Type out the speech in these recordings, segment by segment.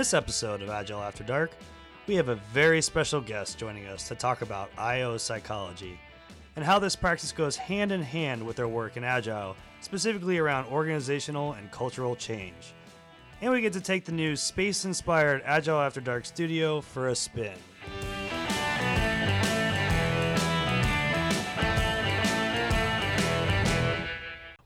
this episode of Agile After Dark, we have a very special guest joining us to talk about IO psychology and how this practice goes hand in hand with their work in Agile, specifically around organizational and cultural change. And we get to take the new space inspired Agile After Dark studio for a spin.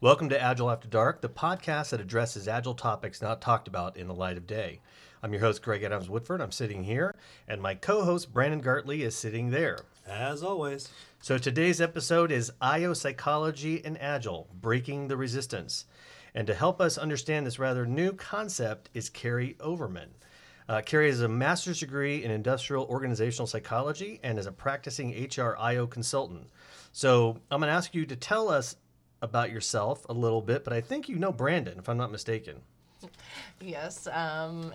Welcome to Agile After Dark, the podcast that addresses agile topics not talked about in the light of day. I'm your host, Greg Adams Woodford. I'm sitting here, and my co host, Brandon Gartley, is sitting there. As always. So today's episode is IO Psychology and Agile Breaking the Resistance. And to help us understand this rather new concept is Carrie Overman. Uh, Carrie has a master's degree in industrial organizational psychology and is a practicing HR IO consultant. So I'm going to ask you to tell us about yourself a little bit, but I think you know Brandon, if I'm not mistaken. Yes, um,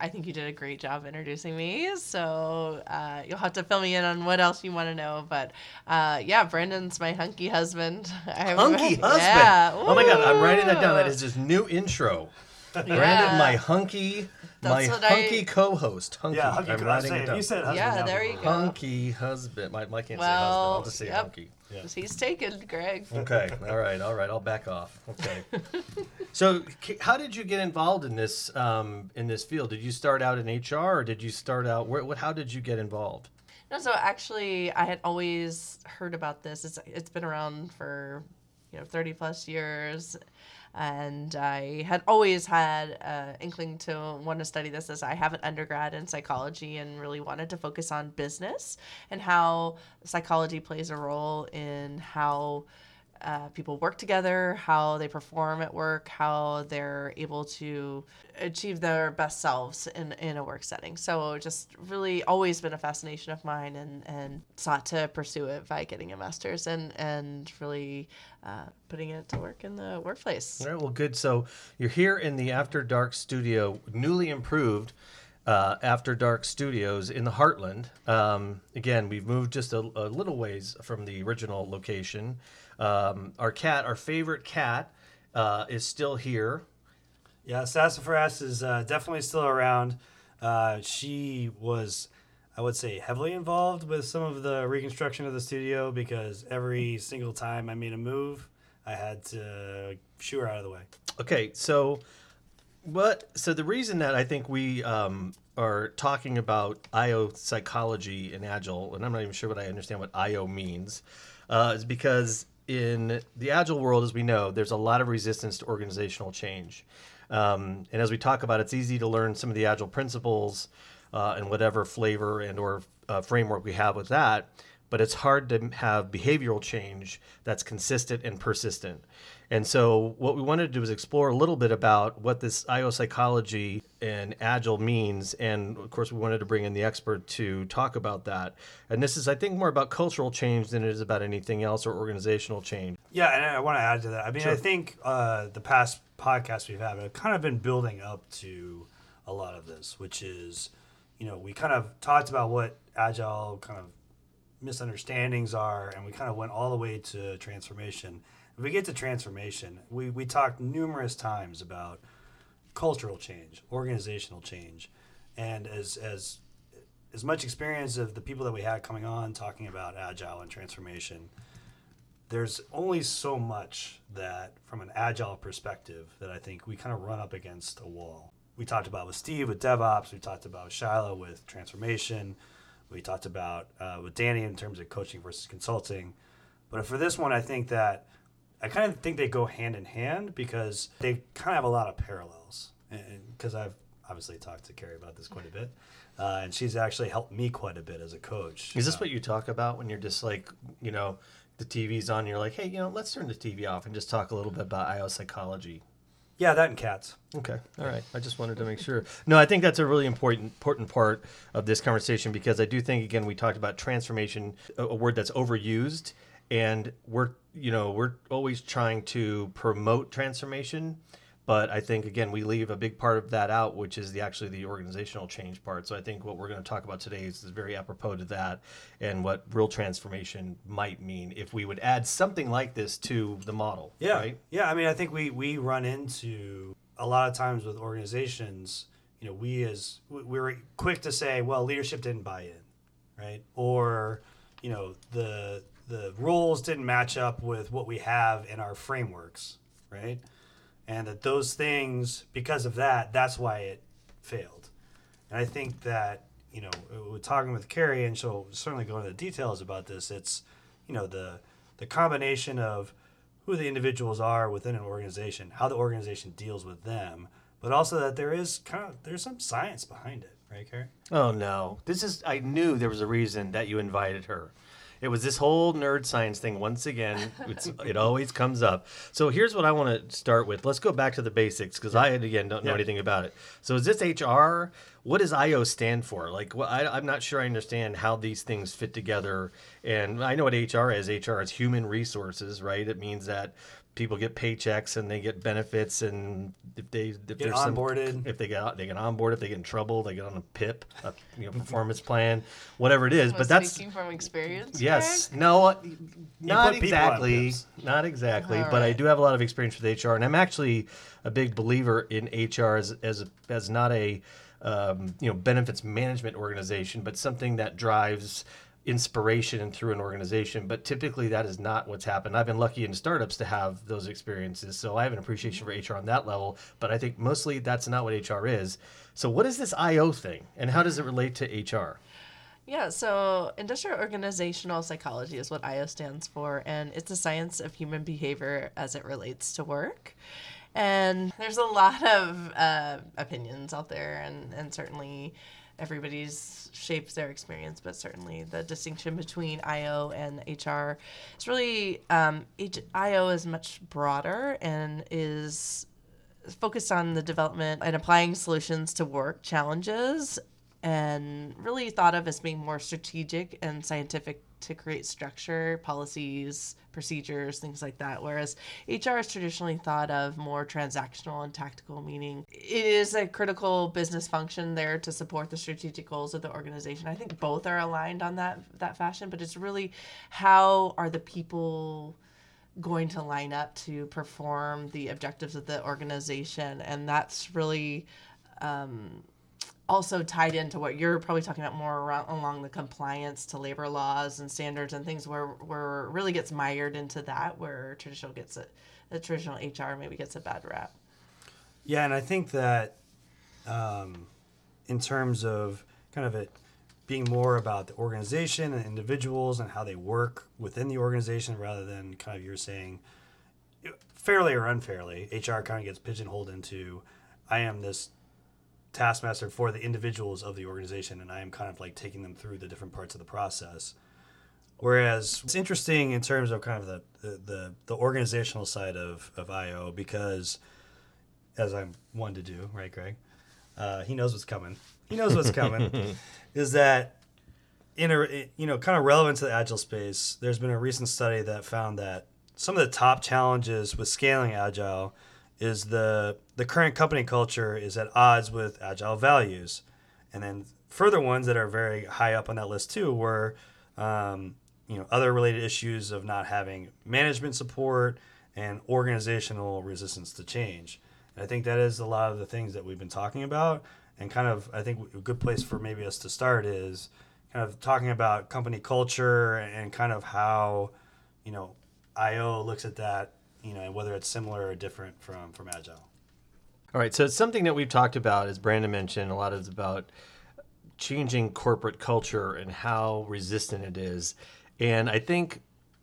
I think you did a great job introducing me. So uh, you'll have to fill me in on what else you want to know. But uh, yeah, Brandon's my hunky husband. hunky husband. Yeah. Oh my God, I'm writing that down. That is his new intro. Yeah. Brandon, my hunky that's my hunky I... co-host. Hunky. Yeah, hunky. I'm writing it down. You said husband. Yeah, there you go. Hunky husband. My, my can't well, say husband. I'll just say yep. hunky. Yeah. He's taken, Greg. Okay. All right. All right. I'll back off. Okay. so, how did you get involved in this um, in this field? Did you start out in HR, or did you start out? Where, what? How did you get involved? No. So actually, I had always heard about this. It's it's been around for you know 30 plus years and I had always had an inkling to want to study this as I have an undergrad in psychology and really wanted to focus on business and how psychology plays a role in how uh, people work together, how they perform at work, how they're able to achieve their best selves in, in a work setting. So just really always been a fascination of mine and, and sought to pursue it by getting a master's and, and really uh, putting it to work in the workplace. All right, well, good. So you're here in the After Dark studio, newly improved. Uh, After Dark Studios in the Heartland. Um, again, we've moved just a, a, little ways from the original location. Um, our cat, our favorite cat, uh, is still here. Yeah, Sassafras is uh, definitely still around. Uh, she was, I would say, heavily involved with some of the reconstruction of the studio because every single time I made a move, I had to shoo her out of the way. Okay, so what? So the reason that I think we um, are talking about IO psychology and Agile, and I'm not even sure what I understand what IO means, uh, is because in the agile world, as we know, there's a lot of resistance to organizational change. Um, and as we talk about, it's easy to learn some of the agile principles uh, and whatever flavor and or uh, framework we have with that. But it's hard to have behavioral change that's consistent and persistent. And so, what we wanted to do is explore a little bit about what this IO psychology and agile means. And of course, we wanted to bring in the expert to talk about that. And this is, I think, more about cultural change than it is about anything else or organizational change. Yeah, and I want to add to that. I mean, sure. I think uh, the past podcasts we've had have kind of been building up to a lot of this, which is, you know, we kind of talked about what agile kind of misunderstandings are, and we kind of went all the way to transformation if we get to transformation, we, we talked numerous times about cultural change, organizational change, and as as as much experience of the people that we had coming on talking about agile and transformation, there's only so much that from an agile perspective that I think we kind of run up against a wall. We talked about with Steve with DevOps, we talked about with Shiloh with transformation, we talked about uh, with Danny in terms of coaching versus consulting. But for this one, I think that I kind of think they go hand in hand because they kind of have a lot of parallels. Because I've obviously talked to Carrie about this quite a bit, uh, and she's actually helped me quite a bit as a coach. Is this uh, what you talk about when you're just like, you know, the TV's on, you're like, hey, you know, let's turn the TV off and just talk a little bit about IO psychology? Yeah, that and cats. Okay, all right. I just wanted to make sure. No, I think that's a really important important part of this conversation because I do think again we talked about transformation, a, a word that's overused and we're you know we're always trying to promote transformation but i think again we leave a big part of that out which is the actually the organizational change part so i think what we're going to talk about today is, is very apropos to that and what real transformation might mean if we would add something like this to the model yeah right? yeah i mean i think we we run into a lot of times with organizations you know, we as we are quick to say, well, leadership didn't buy in, right? Or, you know, the the rules didn't match up with what we have in our frameworks, right? And that those things, because of that, that's why it failed. And I think that you know, uh, we're talking with Carrie, and she'll certainly go into the details about this. It's you know the the combination of who the individuals are within an organization, how the organization deals with them, but also that there is kind of there's some science behind it, right, Carrie? Oh no, this is. I knew there was a reason that you invited her. It was this whole nerd science thing. Once again, it's, it always comes up. So here's what I want to start with. Let's go back to the basics because I again don't know Yeah. anything about it. So is this HR? What does IO stand for? Like, well, I, I'm not sure I understand how these things fit together. And I know what HR is. HR is human resources, right? It means that people get paychecks and they get benefits, and if they if Get there's some onboarded. if they get they get on board, if they get in trouble, they get on a PIP, a you know, performance plan, whatever it is. Was But that's speaking from experience. yes, no, uh, not put people on exactly, not exactly. All But I do have a lot of experience with HR, and I'm actually a big believer in HR as as as not a um, you know benefits management organization, but something that drives inspiration through an organization but typically that is not what's happened. I've been lucky in startups to have those experiences so i have an appreciation for hr on that level but i think mostly that's not what hr is. So what is this io thing and how does it relate to hr Yeah, so industrial organizational psychology is what IO stands for, and it's a science of human behavior as it relates to work. And there's a lot of uh, opinions out there, and, and certainly everybody's shapes their experience, but certainly the distinction between IO and HR is really um, IO is much broader and is focused on the development and applying solutions to work challenges and really thought of as being more strategic and scientific to create structure, policies, procedures, things like that. Whereas HR is traditionally thought of more transactional and tactical, meaning it is a critical business function there to support the strategic goals of the organization. I think both are aligned on that that fashion, but it's really how are the people going to line up to perform the objectives of the organization and that's really um, also tied into what you're probably talking about more around along the compliance to labor laws and standards and things where where really gets mired into that where traditional gets it the traditional HR maybe gets a bad rap. Yeah, and I think that um, in terms of kind of it being more about the organization and individuals and how they work within the organization rather than kind of you're saying fairly or unfairly, HR kind of gets pigeonholed into I am this taskmaster for the individuals of the organization and I am kind of like taking them through the different parts of the process. Whereas it's interesting in terms of kind of the, the, the, the organizational side of, of IO because as I'm one to do, right, Greg? Uh, he knows what's coming. He knows what's coming. is that in a you know kind of relevant to the agile space? There's been a recent study that found that some of the top challenges with scaling agile is the the current company culture is at odds with agile values, and then further ones that are very high up on that list too were um, you know other related issues of not having management support and organizational resistance to change. And I think that is a lot of the things that we've been talking about, and kind of I think a good place for maybe us to start is kind of talking about company culture and kind of how you know IO looks at that, you know, and whether it's similar or different from from agile. All right, so it's something that we've talked about, as Brandon mentioned. A lot is about changing corporate culture and how resistant it is. And I think,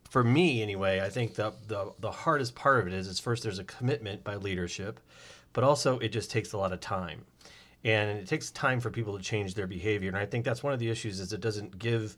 for me anyway, I think the the, the hardest part of it is, is first there's a commitment by leadership, but also it just takes a lot of time. And it takes time for people to change their behavior. And I think that's one of the issues is it doesn't give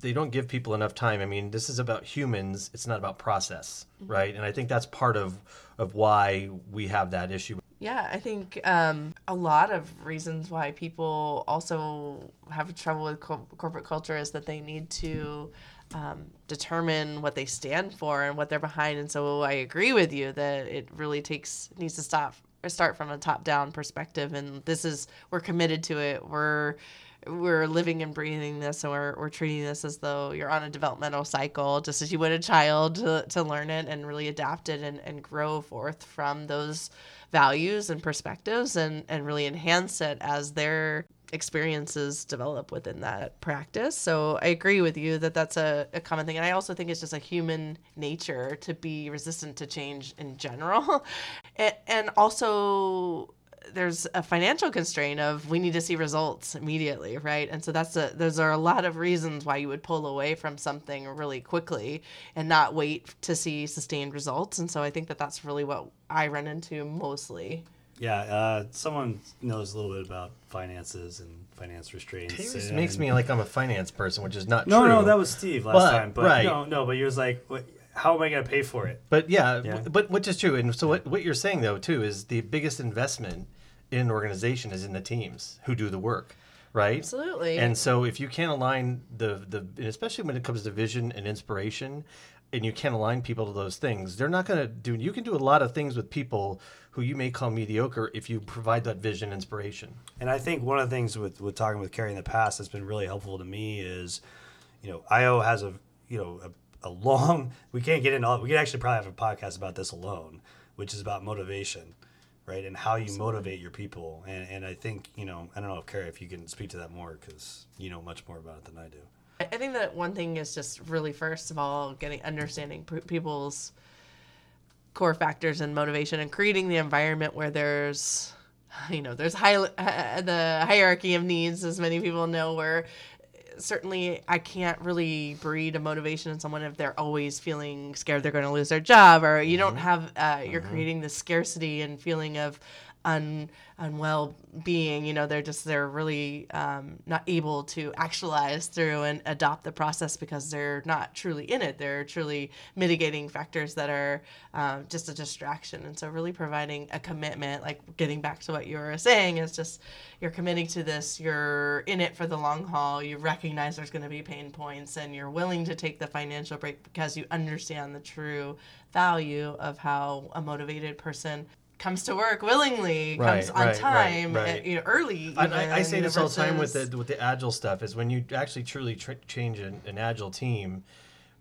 they don't give people enough time. I mean, this is about humans. It's not about process, right? And I think that's part of of why we have that issue. Yeah, I think um, a lot of reasons why people also have trouble with co- corporate culture is that they need to um, determine what they stand for and what they're behind. And so I agree with you that it really takes needs to stop or start from a top down perspective. And this is we're committed to it. We're we're living and breathing this and we're, we're treating this as though you're on a developmental cycle just as you would a child to, to learn it and really adapt it and, and grow forth from those values and perspectives and, and really enhance it as their experiences develop within that practice. So I agree with you that that's a, a common thing. And I also think it's just a human nature to be resistant to change in general. and, and also there's a financial constraint of we need to see results immediately, right? And so that's a those are a lot of reasons why you would pull away from something really quickly and not wait to see sustained results. And so I think that that's really what I run into mostly. Yeah, uh, someone knows a little bit about finances and finance restraints. It and- makes me like I'm a finance person, which is not No, true. no, that was Steve last But- time. But right. no, no, but he was like, what, "How am I going to pay for it?" But yeah, Yeah. w- but which is true. And so what, what you're saying though too is the biggest investment in an organization is in the teams who do the work, right? Absolutely. And so if you can't align the the and especially when it comes to vision and inspiration, and you can't align people to those things, they're not going to do. You can do a lot of things with people who you may call mediocre if you provide that vision and inspiration. And I think one of the things with, with talking with Carrie in the past that's been really helpful to me is, you know, IO has a you know a, a long. We can't get into all. We could actually probably have a podcast about this alone, which is about motivation, right, and how you motivate your people. And and I think you know I don't know if Carrie if you can speak to that more because you know much more about it than I do. I I think that one thing is just really first of all getting understanding people's core factors and motivation and creating the environment where there's you know there's high uh, the hierarchy of needs as many people know where certainly I can't really breed a motivation in someone if they're always feeling scared they're going to lose their job or you don't have uh, you're creating this scarcity and feeling of un unwell being you know they're just they're really um, not able to actualize through and adopt the process because they're not truly in it. They're truly mitigating factors that are um, just a distraction. And so really providing a commitment like getting back to what you were saying is just you're committing to this you're in it for the long haul you recognize there's going to be pain points and you're willing to take the financial break because you understand the true value of how a motivated person comes to work willingly, Right, comes on right, time, right. uh, you know, early. I, I, I say this all the time with the with the agile stuff is when you actually truly tr- change an, an agile team,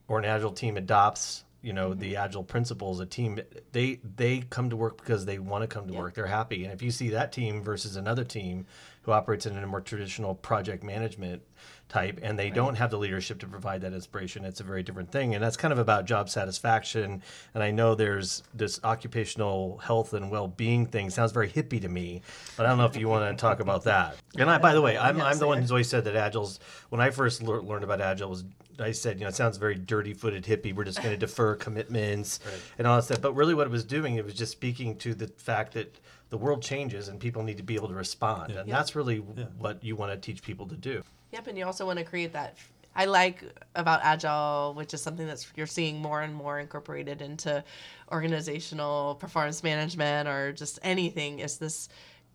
or an agile team adopts you know the agile principles. A team they they come to work because they want to come to work. They're happy, and if you see that team versus another team who operates in a more traditional project management type and they don't have the leadership to provide that inspiration it's a very different thing and that's kind of about job satisfaction and i know there's this occupational health and well-being thing sounds very hippie to me but i don't know if you want to talk about that and i by the way i'm, I'm the one who's always said that agile's when i first lear- learned about agile was I said, you know, it sounds very dirty-footed hippie. We're just going to defer commitments and all that stuff. But really, what it was doing, it was just speaking to the fact that the world changes and people need to be able to respond, and that's really what you want to teach people to do. Yep, and you also want to create that. I like about agile, which is something that's you're seeing more and more incorporated into organizational performance management or just anything. Is this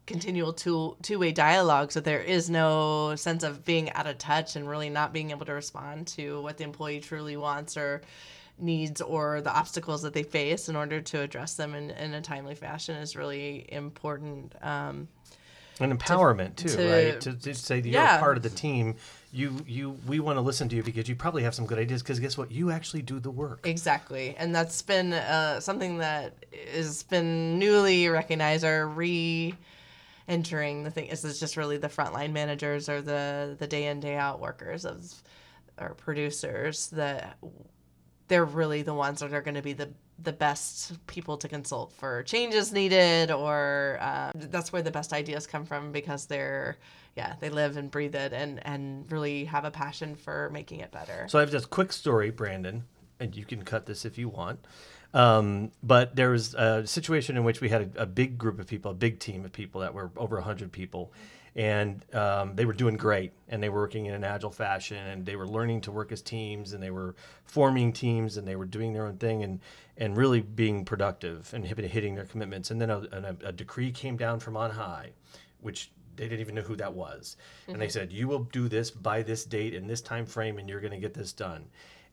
continual two two way dialogue? So there is no sense of being out of touch and really not being able to respond to what the employee truly wants or needs or the obstacles that they face in order to address them in, in a timely fashion is really important. Um, And empowerment too, to- right? To, to say that you're a part of the team. You, you, we want to listen to you because you probably have some good ideas. Because guess what? You actually do the work. Exactly, and that's been uh, something that has been newly recognized or re-entering the thing. Is this is just really the frontline managers or the the day in day out workers of or producers that they're really the ones that are going to be the the best people to consult for changes needed or um, that's where the best ideas come from because they're yeah they live and breathe it and and really have a passion for making it better So I have this quick story, Brandon, and you can cut this if you want. Um, but there was a situation in which we had a, a big group of people, a big team of people that were over 100 people. And um, they were doing great and they were working in an agile fashion and they were learning to work as teams and they were forming teams and they were doing their own thing and, and really being productive and hitting their commitments. And then a, a, a decree came down from on high, which they didn't even know who that was. And they said you will do this by this date in this time frame and you're going to get this done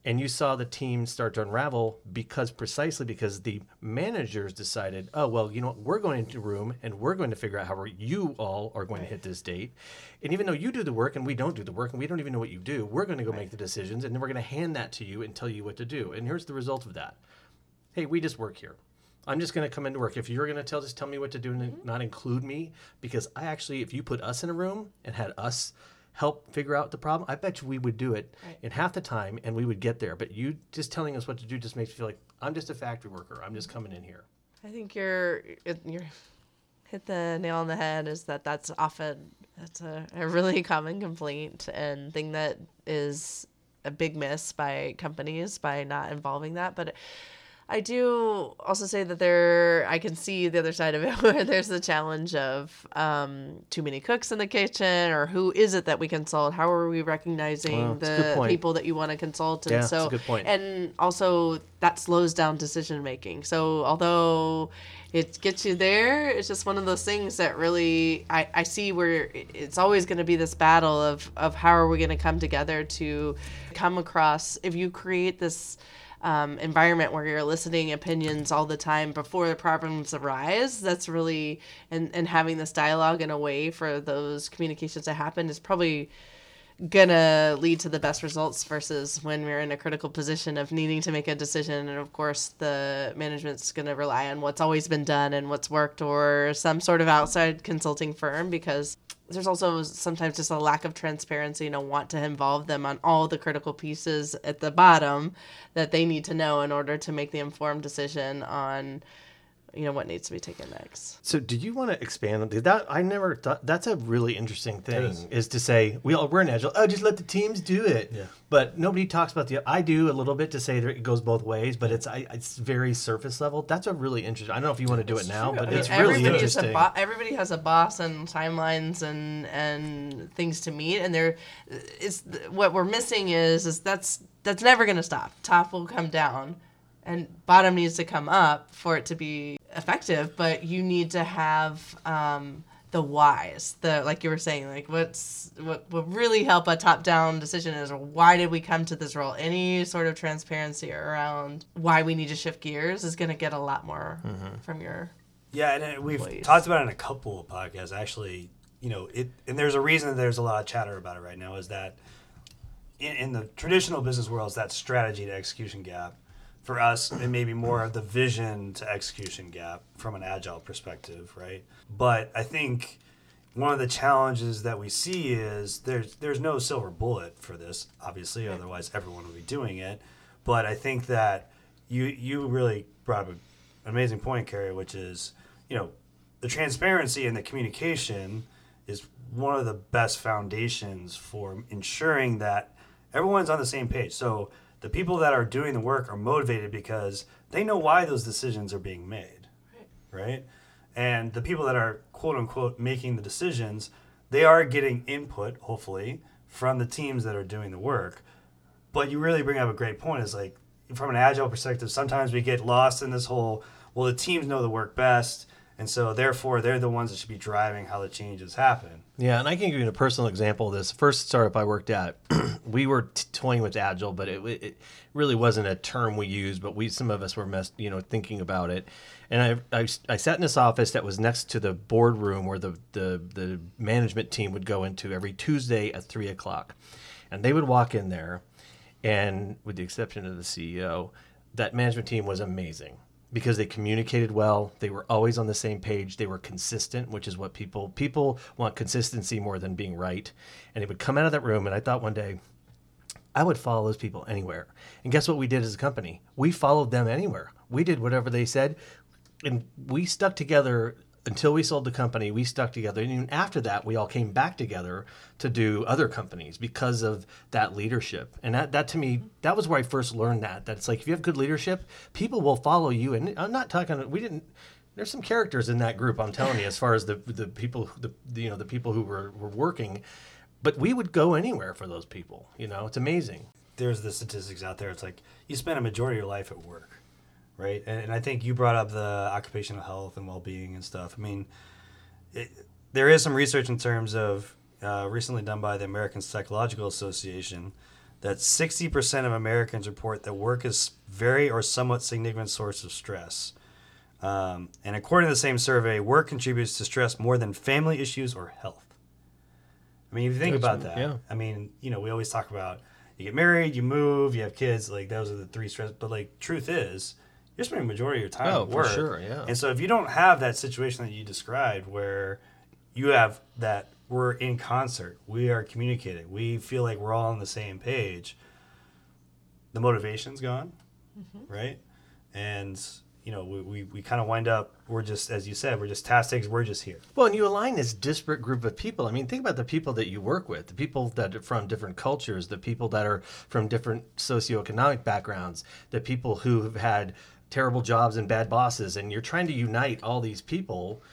and you saw the team start to unravel because precisely because the managers decided, oh well, you know what, we're going into room and we're going to figure out how you all are going to hit this date, and even though you do the work and we don't do the work and we don't even know what you do, we're going to go make the decisions and then we're going to hand that to you and tell you what to do. And here's the result of that: hey, we just work here. I'm just going to come into work. If you're going to tell, just tell me what to do and mm-hmm. not include me, because I actually, if you put us in a room and had us help figure out the problem, I bet you we would do it Right. in half the time and we would get there. But you just telling us what to do just makes me feel like I'm just a factory worker. I'm just coming in here. I think you're you're hit the nail on the head. Is that that's often that's a, a really common complaint and thing that is a big miss by companies by not involving that. But I do also say that there I can see the other side of it where there's the challenge of um, too many cooks in the kitchen or who is it that we consult? How are we recognizing Well, that's a good the people that you want to consult? And Yeah, so good point. and also that slows down decision making. So although it gets you there, it's just one of those things that really I, I see where it's always going to be this battle of of how are we going to come together to come across if you create this um, environment where you're eliciting opinions all the time before the problems arise that's really and, and having this dialogue in a way for those communications to happen is probably gonna lead to the best results versus when we're in a critical position of needing to make a decision. And of course the management's gonna rely on what's always been done and what's worked or some sort of outside consulting firm because there's also sometimes just a lack of transparency and a want to involve them on all the critical pieces at the bottom that they need to know in order to make the informed decision on you know what needs to be taken next So, do you want to expand on that? I never thought that's a really interesting thing. is. Is. to say we all we're in agile. Oh, just let the teams do it. Yeah. But nobody talks about the. I do a little bit to say that it goes both ways, but it's I, it's very surface level. That's a really interesting. I don't know if you want to do it now, true. but I mean, it's really everybody interesting. Bo- everybody has a boss and timelines and and things to meet, and there is what we're missing is is that's that's never going to stop. Top will come down, and bottom needs to come up for it to be effective. But you need to have. Um, the whys, the like you were saying, like what's what would really help a top-down decision is why did we come to this role? Any sort of transparency around why we need to shift gears is going to get a lot more from your Yeah, and uh, we've Please. talked about it in a couple of podcasts. Actually, you know, it and there's a reason that there's a lot of chatter about it right now. Is that in, in the traditional business world, is that strategy to execution gap. For us, it may be more of the vision to execution gap from an agile perspective, right? But I think one of the challenges that we see is there's there's no silver bullet for this, obviously, otherwise everyone would be doing it. But I think that you you really brought up an amazing point, Carrie, which is you know the transparency and the communication is one of the best foundations for ensuring that everyone's on the same page. So the people that are doing the work are motivated because they know why those decisions are being made, right? And the people that are quote unquote making the decisions, they are getting input, hopefully, from the teams that are doing the work. But you really bring up a great point. Is like from an agile perspective, sometimes we get lost in this whole. Well, the teams know the work best, and so therefore they're the ones that should be driving how the changes happen. Yeah, and I can give you a personal example of this. First startup I worked at, we were t- toying with agile, but it, it really wasn't a term we used. But we, some of us were, mess, you know, thinking about it. And I, I, I sat in this office that was next to the boardroom where the, the the management team would go into every Tuesday at three o'clock, and they would walk in there, and with the exception of the CEO, that management team was amazing because they communicated well. They were always on the same page. They were consistent which is what people people want consistency more than being right. And they would come out of that room and i thought one day i would follow those people anywhere. And guess what we did as a company? We followed them anywhere. We did whatever they said and we stuck together until we sold the company we stuck together. And even after that we all came back together to do other companies because of that leadership. And that, that to me that was where i first learned that that it's like if you have good leadership people will follow you. And i'm not talking we didn't there's some characters in that group i'm telling you as far as the the people the, you know the people who were, were working. But we would go anywhere for those people you know? It's amazing. There's the statistics out there. It's like you spend a majority of your life at work, right? And, and I think you brought up the occupational health and well-being and stuff. I mean, it, there is some research in terms of uh, recently done by the American Psychological Association that 60% of Americans report that work is very or somewhat significant source of stress. Um, and according to the same survey, work contributes to stress more than family issues or health. I mean, if you think That's- about that, yeah. I mean, you know, we always talk about you get married, you move, you have kids, like those are the three stress. But like, truth is, you're spending the majority of your time Oh, at for work. sure, yeah. And so if you don't have that situation that you described where you have that we're in concert, we are communicating, we feel like we're all on the same page, the motivation's gone, mm-hmm. right? And you know, we, we, we kind of wind up, we're just, as you said, we're just task takers, we're just here. Well, and you align this disparate group of people. I mean, think about the people that you work with, the people that are from different cultures, the people that are from different socioeconomic backgrounds, the people who have had terrible jobs and bad bosses, and you're trying to unite all these people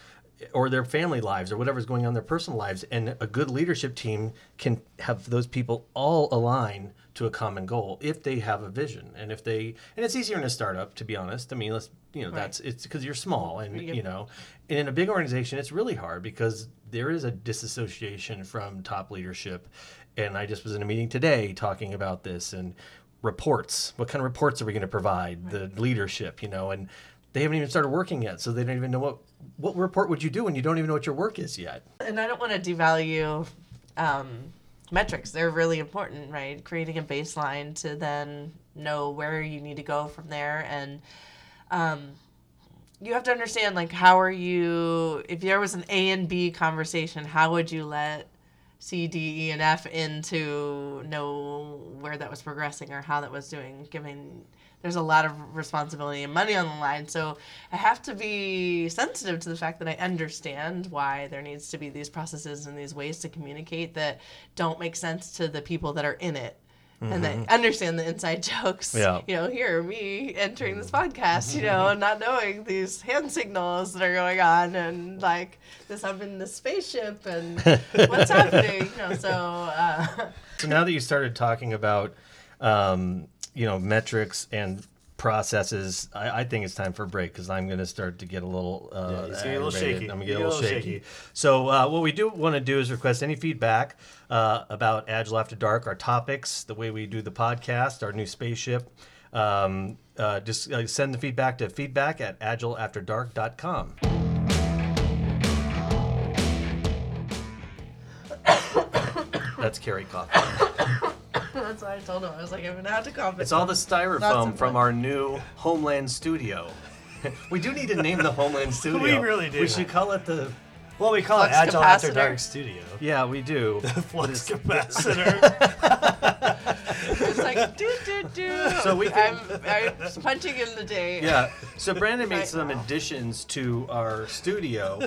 or their family lives or whatever's going on in their personal lives and a good leadership team can have those people all align to a common goal if they have a vision and if they and it's easier in a startup to be honest. I mean let's you know Right. that's it's because you're small and you know and in a big organization it's really hard because there is a disassociation from top leadership. And i just was in a meeting today talking about this and reports what kind of reports are we going to provide the leadership you know and they haven't even started working yet so they don't even know what what report would you do when you don't even know what your work is yet and I don't want to devalue um, metrics. They're really important, right? Creating a baseline to then know where you need to go from there, and um, you have to understand like how are you? If there was an A and B conversation, how would you let C, D, E, and F into know where that was progressing or how that was doing, given there's a lot of responsibility and money on the line. So I have to be sensitive to the fact that I understand why there needs to be these processes and these ways to communicate that don't make sense to the people that are in it. And they understand the inside jokes. Yeah. You know, here, me entering this podcast, you know, not knowing these hand signals that are going on and like this, I'm in the spaceship and what's happening. You know, so, uh, So now that you started talking about, um, you know, metrics and processes, I, I think it's time for a break because I'm going to start to get a little. Uh, Yeah, he's a little shaky. I'm going to get a little shaky. shaky. So uh, what we do want to do is request any feedback uh, about Agile After Dark, our topics, the way we do the podcast, our new spaceship. Um, uh, just uh, send the feedback to feedback at agileafterdark.com. That's Carrie coughing. that's why I told him. I was like, I'm to have to cough. It's all the styrofoam from our new Homeland Studio. we do need to name the Homeland Studio. We really do. We should call it the. Well, we call Flux it Agile After capacitor. Dark Studio. Yeah, we do. The Flux capacitor. It's like, do, do, do. So we can- I'm, I'm punching in the day. Yeah. So Brandon made Right some now. additions to our studio.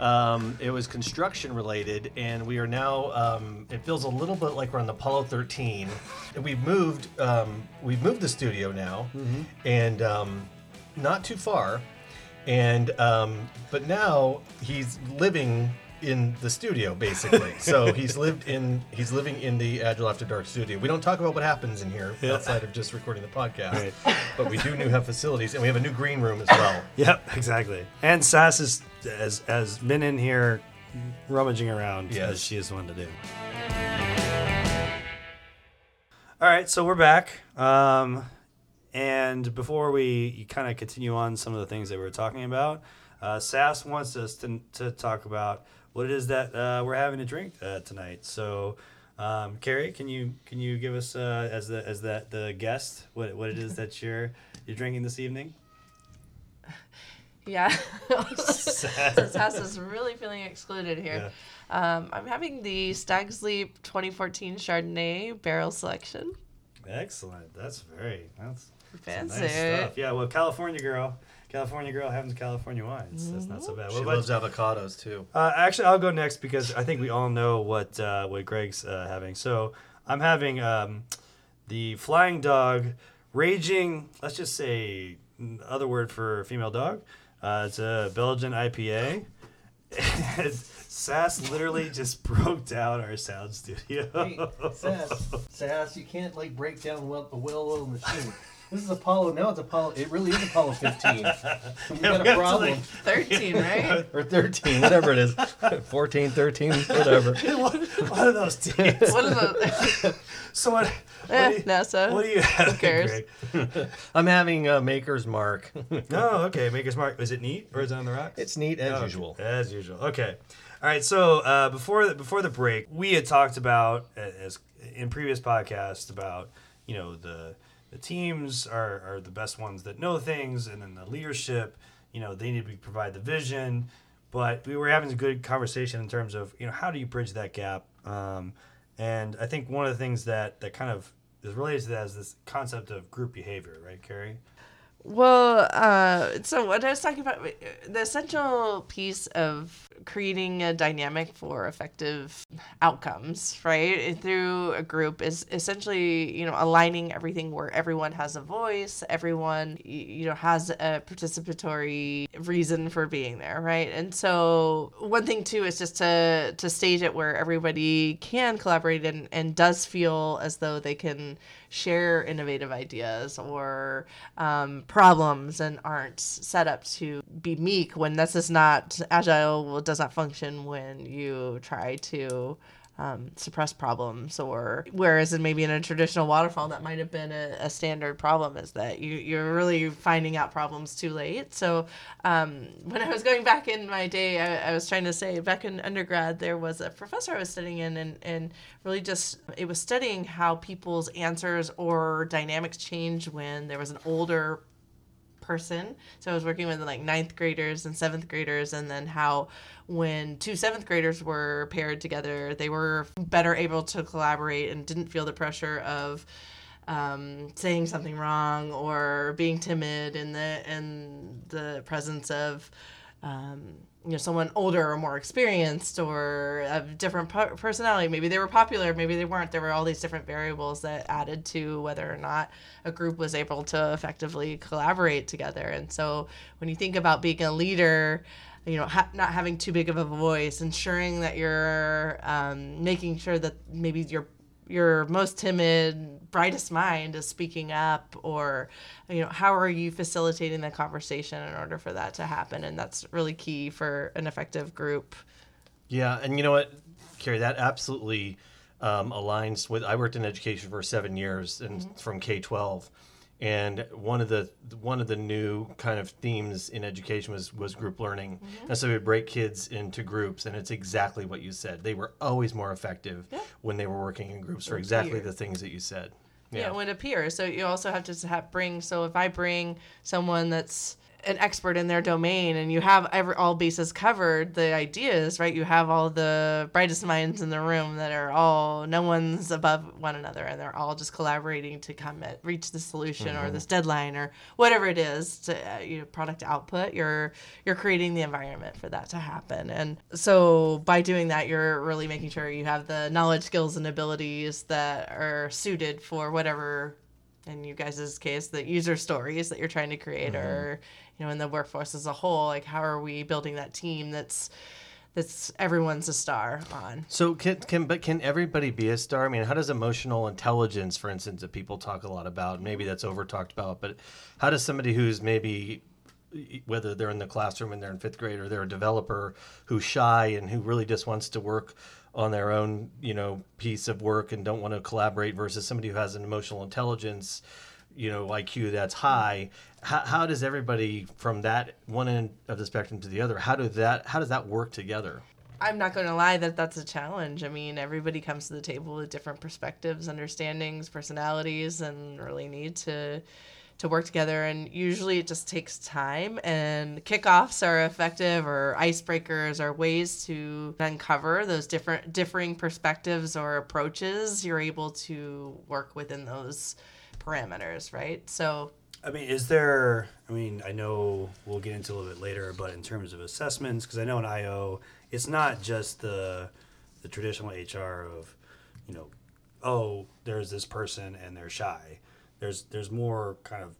Um, it was construction related, and we are now. Um, it feels a little bit like we're on the Apollo 13. And we've moved. Um, we've moved the studio now, and um, not too far. And um, but now he's living in the studio basically. so he's lived in he's living in the Agile After Dark studio. We don't talk about what happens in here outside of just recording the podcast, Right. but we do new have facilities and we have a new green room as well. Yep, exactly. And Sass is, has, has been in here rummaging around Yes. as she is one to do. All right, so we're back. Um, and before we kind of continue on some of the things that we were talking about, uh, Sass wants us to, to talk about what it is that uh, we're having to drink uh, tonight. So, um, Carrie, can you can you give us uh, as the as the, the guest what, what it is that you're you're drinking this evening? Yeah. Since House is really feeling excluded here. Um, I'm having the Stag's Leap 2014 Chardonnay barrel selection. Excellent. That's very that's Fancy. nice stuff. Yeah, well, California girl, California girl having California wines. That's not so bad. She about- loves avocados too. uh, actually, I'll go next because I think we all know what uh, what Greg's uh, having. So I'm having um, the Flying Dog Raging. Let's just say mm, other word for female dog. Uh, it's a Belgian IPA. And Sass literally just broke down our sound studio. Sass, Sass, you can't like break down well, a well-oiled machine. This is Apollo. Now it's Apollo. It really is Apollo 15. we got we a to, problem. like- 13, right? Or 13, whatever it is. 14, 13, whatever. one, one of those teams. what are the. So what? What Eh, do you, NASA. what do you have? Who cares? I'm having a maker's mark. Oh, okay. Maker's Mark. Is it neat or is it on the rocks? it's neat as Oh, usual. As usual. Okay. All right. So uh, before the, before the break, we had talked about uh, as in previous podcasts about you know the the teams are, are the best ones that know things, and then the leadership. You know they need to provide the vision, but we were having a good conversation in terms of you know how do you bridge that gap. Um, and I think one of the things that that kind of is related to that is this concept of group behavior, right, Carrie? Well, uh, so what I was talking about, the essential piece of creating a dynamic for effective outcomes, right, through a group is essentially, you know, aligning everything where everyone has a voice, everyone, you know, has a participatory reason for being there, right? And so one thing too is just to to stage it where everybody can collaborate and, and does feel as though they can share innovative ideas or um, problems and aren't set up to be meek when this is not agile does not function when you try to um, suppress problems or whereas in maybe in a traditional waterfall that might have been a, a standard problem is that you, you're really finding out problems too late. So um, when i was going back in my day I, I was trying to say back in undergrad there was a professor i was studying in and, and really just it was studying how people's answers or dynamics change when there was an older person. So I was working with like ninth graders and seventh graders, and then how when two seventh graders were paired together, they were better able to collaborate and didn't feel the pressure of um, saying something wrong or being timid in the in the presence of um, you know someone older or more experienced or a different personality. Maybe they were popular maybe they weren't. There were all these different variables that added to whether or not a group was able to effectively collaborate together. And so when you think about being a leader you know ha- not having too big of a voice ensuring that you're um, making sure that maybe your your most timid brightest mind is speaking up or you know how are you facilitating the conversation in order for that to happen and that's really key for an effective group Yeah, and you know what, Carrie, that absolutely um, aligns with. I worked in education for seven years, and from K twelve, and one of the one of the new kind of themes in education was was group learning, mm-hmm. and so we break kids into groups, and it's exactly what you said. They were always more effective Yeah. when they were working in groups for exactly the things that you said. yeah. when it appears so you also have to have bring so if i bring someone that's an expert in their domain and you have every, all bases covered the ideas right? You have all the brightest minds in the room that are all no one's above one another and they're all just collaborating to come at reach the solution or this deadline or whatever it is to uh, you know product output. You're you're creating the environment for that to happen. And so by doing that you're really making sure you have the knowledge skills and abilities that are suited for whatever in you guys' case the user stories that you're trying to create or you know in the workforce as a whole like how are we building that team that's that's everyone's a star on So can can but can everybody be a star? I mean, how does emotional intelligence, for instance, that people talk a lot about, maybe mm-hmm. that's over talked about, but how does somebody who's maybe whether they're in the classroom and they're in fifth grade or they're a developer who's shy and who really just wants to work on their own, you know, piece of work and don't want to collaborate versus somebody who has an emotional intelligence, you know, IQ that's high. How, how does everybody from that one end of the spectrum to the other? How do that? How does that work together? I'm not going to lie that that's a challenge. I mean, everybody comes to the table with different perspectives, understandings, personalities, and really need to to work together. And usually, it just takes time. And kickoffs are effective, or icebreakers are ways to uncover those different differing perspectives or approaches. You're able to work within those parameters, right? So I mean, is there? I mean, I know we'll get into a little bit later, but in terms of assessments, because I know in IO, it's not just the the traditional HR of, you know, oh, there's this person and they're shy. There's there's more kind of.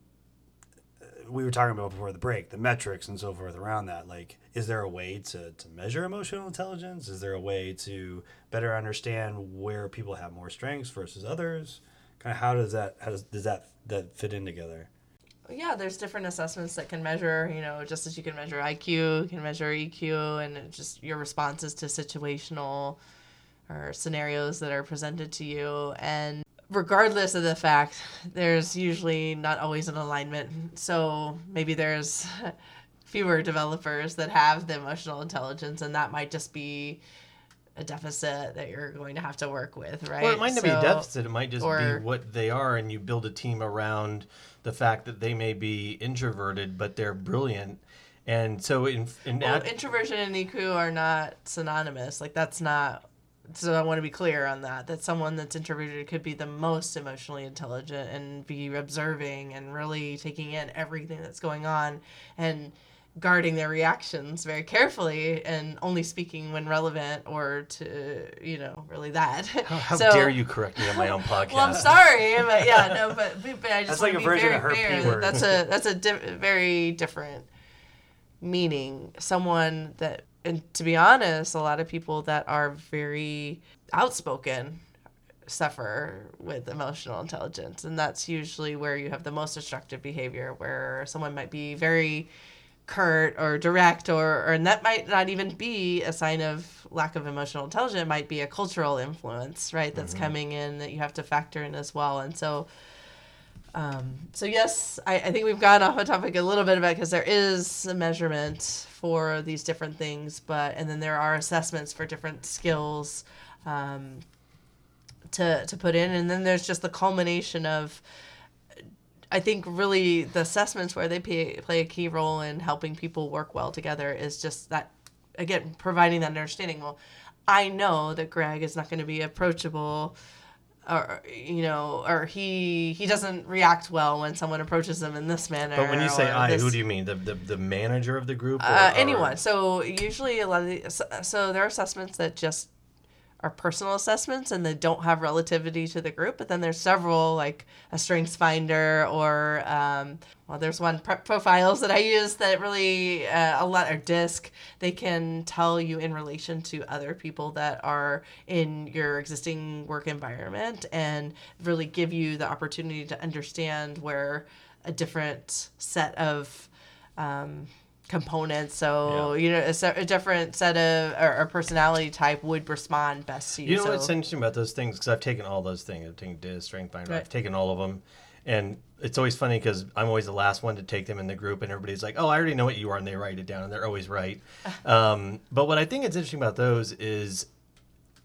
We were talking about before the break, the metrics and so forth around that. Like, is there a way to, to measure emotional intelligence? Is there a way to better understand where people have more strengths versus others? How does that how does, does that that fit in together? Yeah, there's different assessments that can measure, you know, just as you can measure IQ, you can measure EQ, and just your responses to situational or scenarios that are presented to you. And regardless of the fact, there's usually not always an alignment. So maybe there's fewer developers that have the emotional intelligence, and that might just be a deficit that you're going to have to work with, right? Well, it might not be a deficit. It might just or- be what they are, and you build a team around the fact that they may be introverted, but they're brilliant. And so, in, in Well, ad- introversion and EQ are not synonymous. Like that's not. So I want to be clear on that. That someone that's introverted could be the most emotionally intelligent and be observing and really taking in everything that's going on and guarding their reactions very carefully and only speaking when relevant or to you know really that. how, how So- dare you correct me on my own podcast? Well, I'm sorry, but yeah, no, but, but, I just That's like a version of her clear P that word. that's a that's a very different meaning. Someone that, and to be honest, a lot of people that are very outspoken suffer with emotional intelligence, and that's usually where you have the most destructive behavior, where someone might be very curt or direct or, or and that might not even be a sign of lack of emotional intelligence. It might be a cultural influence right that's coming in that you have to factor in as well. And so um, so yes I, I think we've gone off a topic a little bit about because there is a measurement for these different things but and then there are assessments for different skills um, to to put in. And then there's just the culmination of I think really the assessments where they play, play a key role in helping people work well together is just that, again, providing that understanding. Well, I know that Greg is not going to be approachable, or you know, or he he doesn't react well when someone approaches him in this manner. but when you say I, this- who do you mean? The the, the manager of the group? Or, uh, or- anyone. So usually a lot of the, so, so there are assessments that just are personal assessments and they don't have relativity to the group. But then there's several like a Strengths Finder or um, well, there's one prep profiles that I use that really uh, a lot or DISC. They can tell you in relation to other people that are in your existing work environment and really give you the opportunity to understand where a different set of um, components. So Yeah. you know, a, a different set of or, or personality type would respond best to you. You know so, what's interesting about those things? Because I've taken all those things. I've taken DIS, Strength Finder. Right. I've taken all of them, and it's always funny because I'm always the last one to take them in the group, and everybody's like, "Oh, I already know what you are," and they write it down, and they're always right. um, but what I think is interesting about those is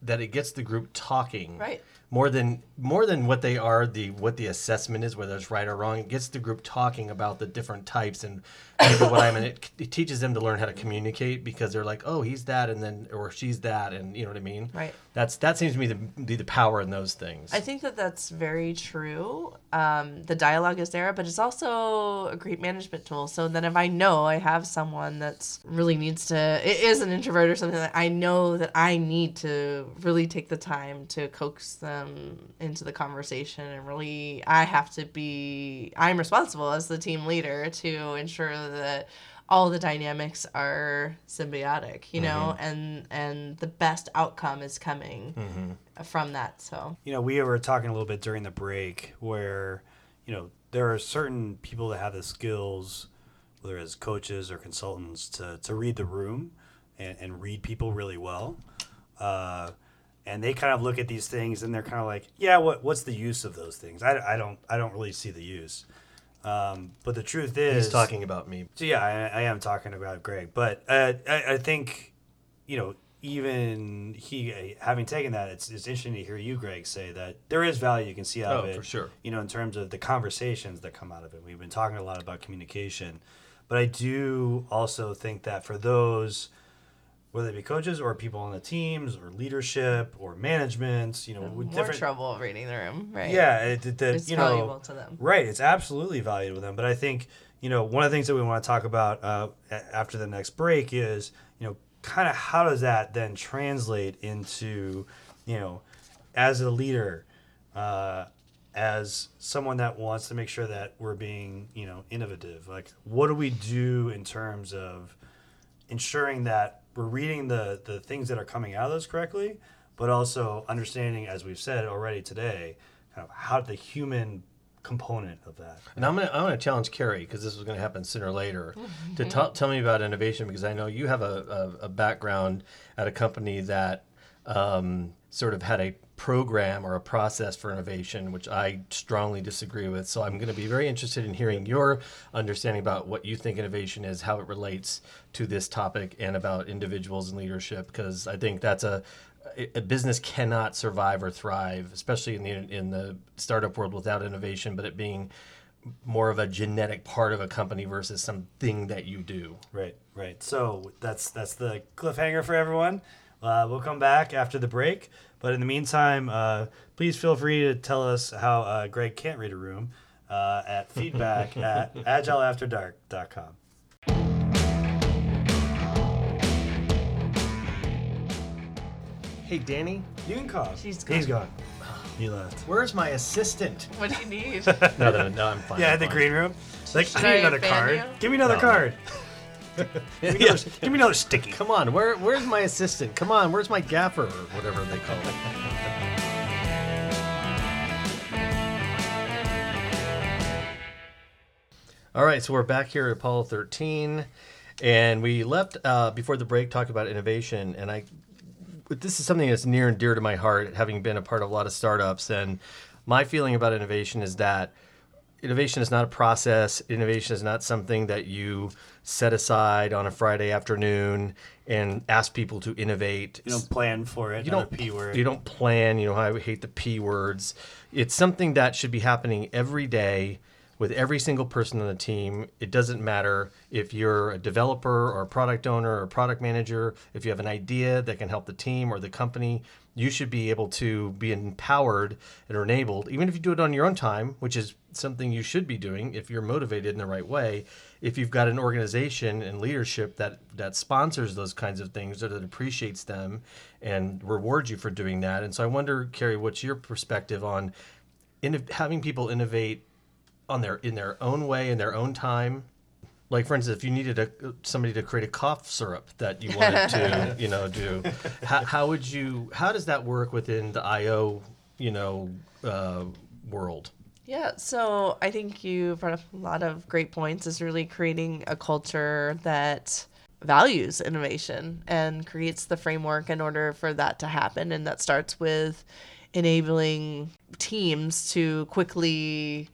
that it gets the group talking. Right. More than more than what they are, the what the assessment is, whether it's right or wrong, it gets the group talking about the different types and what I'm. And it, it teaches them to learn how to communicate because they're like, oh, he's that, and then or she's that, and you know what I mean. Right. That's that seems to me to be the power in those things. I think that that's very true. Um, the dialogue is there, but it's also a great management tool. So then, if I know I have someone that's really needs to, it is an introvert or something that I know that I need to really take the time to coax them into the conversation, and really, I have to be, I'm responsible as the team leader to ensure that all the dynamics are symbiotic, you know, and and the best outcome is coming from that. So. You know, we were talking a little bit during the break where, you know, there are certain people that have the skills, whether as coaches or consultants, to, to read the room and, and read people really well. Uh, and they kind of look at these things and they're kind of like, yeah, what what's the use of those things? I, I don't I don't really see the use. Um, but the truth is, He's talking about me. so yeah, I, I am talking about Greg, but uh, I, I think, you know, even he having taken that, it's, it's interesting to hear you, Greg, say that there is value you can see out Oh, of it. for sure. You know, in terms of the conversations that come out of it. We've been talking a lot about communication, but I do also think that for those, whether it be coaches or people on the teams or leadership or management, you know, more different trouble reading the room, right? yeah, it, it, that It's you know, valuable to them. Right, it's absolutely valuable to them. But I think you know one of the things that we want to talk about uh, after the next break is you know kind of how does that then translate into you know as a leader, uh, as someone that wants to make sure that we're being you know innovative. Like, what do we do in terms of ensuring that we're reading the the things that are coming out of those correctly, but also understanding, as we've said already today, kind of how the human component of that. And I'm gonna I'm gonna challenge Carrie because this was gonna happen sooner or later to t- tell me about innovation because I know you have a, a, a background at a company that um, sort of had a program or a process for innovation, which I strongly disagree with. So I'm going to be very interested in hearing your understanding about what you think innovation is, how it relates to this topic, and about individuals and leadership because I think that's a a business cannot survive or thrive, especially in the in the startup world, without innovation. But it being more of a genetic part of a company versus something that you do. Right, right. So that's that's the cliffhanger for everyone. Uh, we'll come back after the break, but in the meantime, uh, please feel free to tell us how uh, Greg can't read a room uh, at feedback at agileafterdark.com. Hey, Danny, You can call. She's He's gone. gone. He left. where's my assistant? What do you need? no, no, no, I'm fine. Yeah, I'm in the fine. green room. Like, Should I need I another card. you? Give me another No. card. give, me Yeah. another, give me another sticky. Come on, where where's my assistant? Come on, where's my gaffer or whatever they call it? All right, so we're back here at Apollo 13, and we left uh, before the break talking about innovation, and I this is something that's near and dear to my heart, having been a part of a lot of startups. And my feeling about innovation is that innovation is not a process. Innovation is not something that you set aside on a Friday afternoon and ask people to innovate. You don't plan for it. You don't p word. You don't plan. You know, I hate the p words. It's something that should be happening every day with every single person on the team. It doesn't matter if you're a developer or a product owner or a product manager. If you have an idea that can help the team or the company, you should be able to be empowered and enabled, even if you do it on your own time, which is something you should be doing if you're motivated in the right way. If you've got an organization and leadership that that sponsors those kinds of things or that appreciates them and rewards you for doing that. And so I wonder, Carrie, what's your perspective on inno- having people innovate on their in their own way in their own time? Like for instance, if you needed a somebody to create a cough syrup that you wanted to, you know, do, how, how would you? How does that work within the IO, you know, uh, world? Yeah, so I think you brought up a lot of great points. Is really creating a culture that values innovation and creates the framework in order for that to happen. And that starts with enabling teams to quickly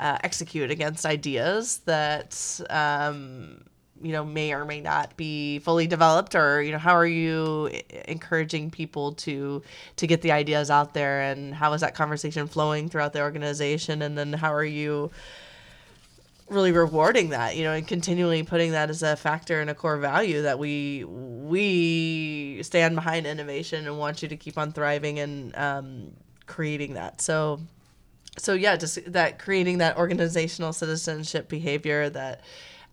uh, execute against ideas that um, you know may or may not be fully developed or you know how are you encouraging people to to get the ideas out there and how is that conversation flowing throughout the organization? And then how are you really rewarding that you know and continually putting that as a factor and a core value that we we stand behind innovation and want you to keep on thriving and um, creating that. So so yeah just that creating that organizational citizenship behavior that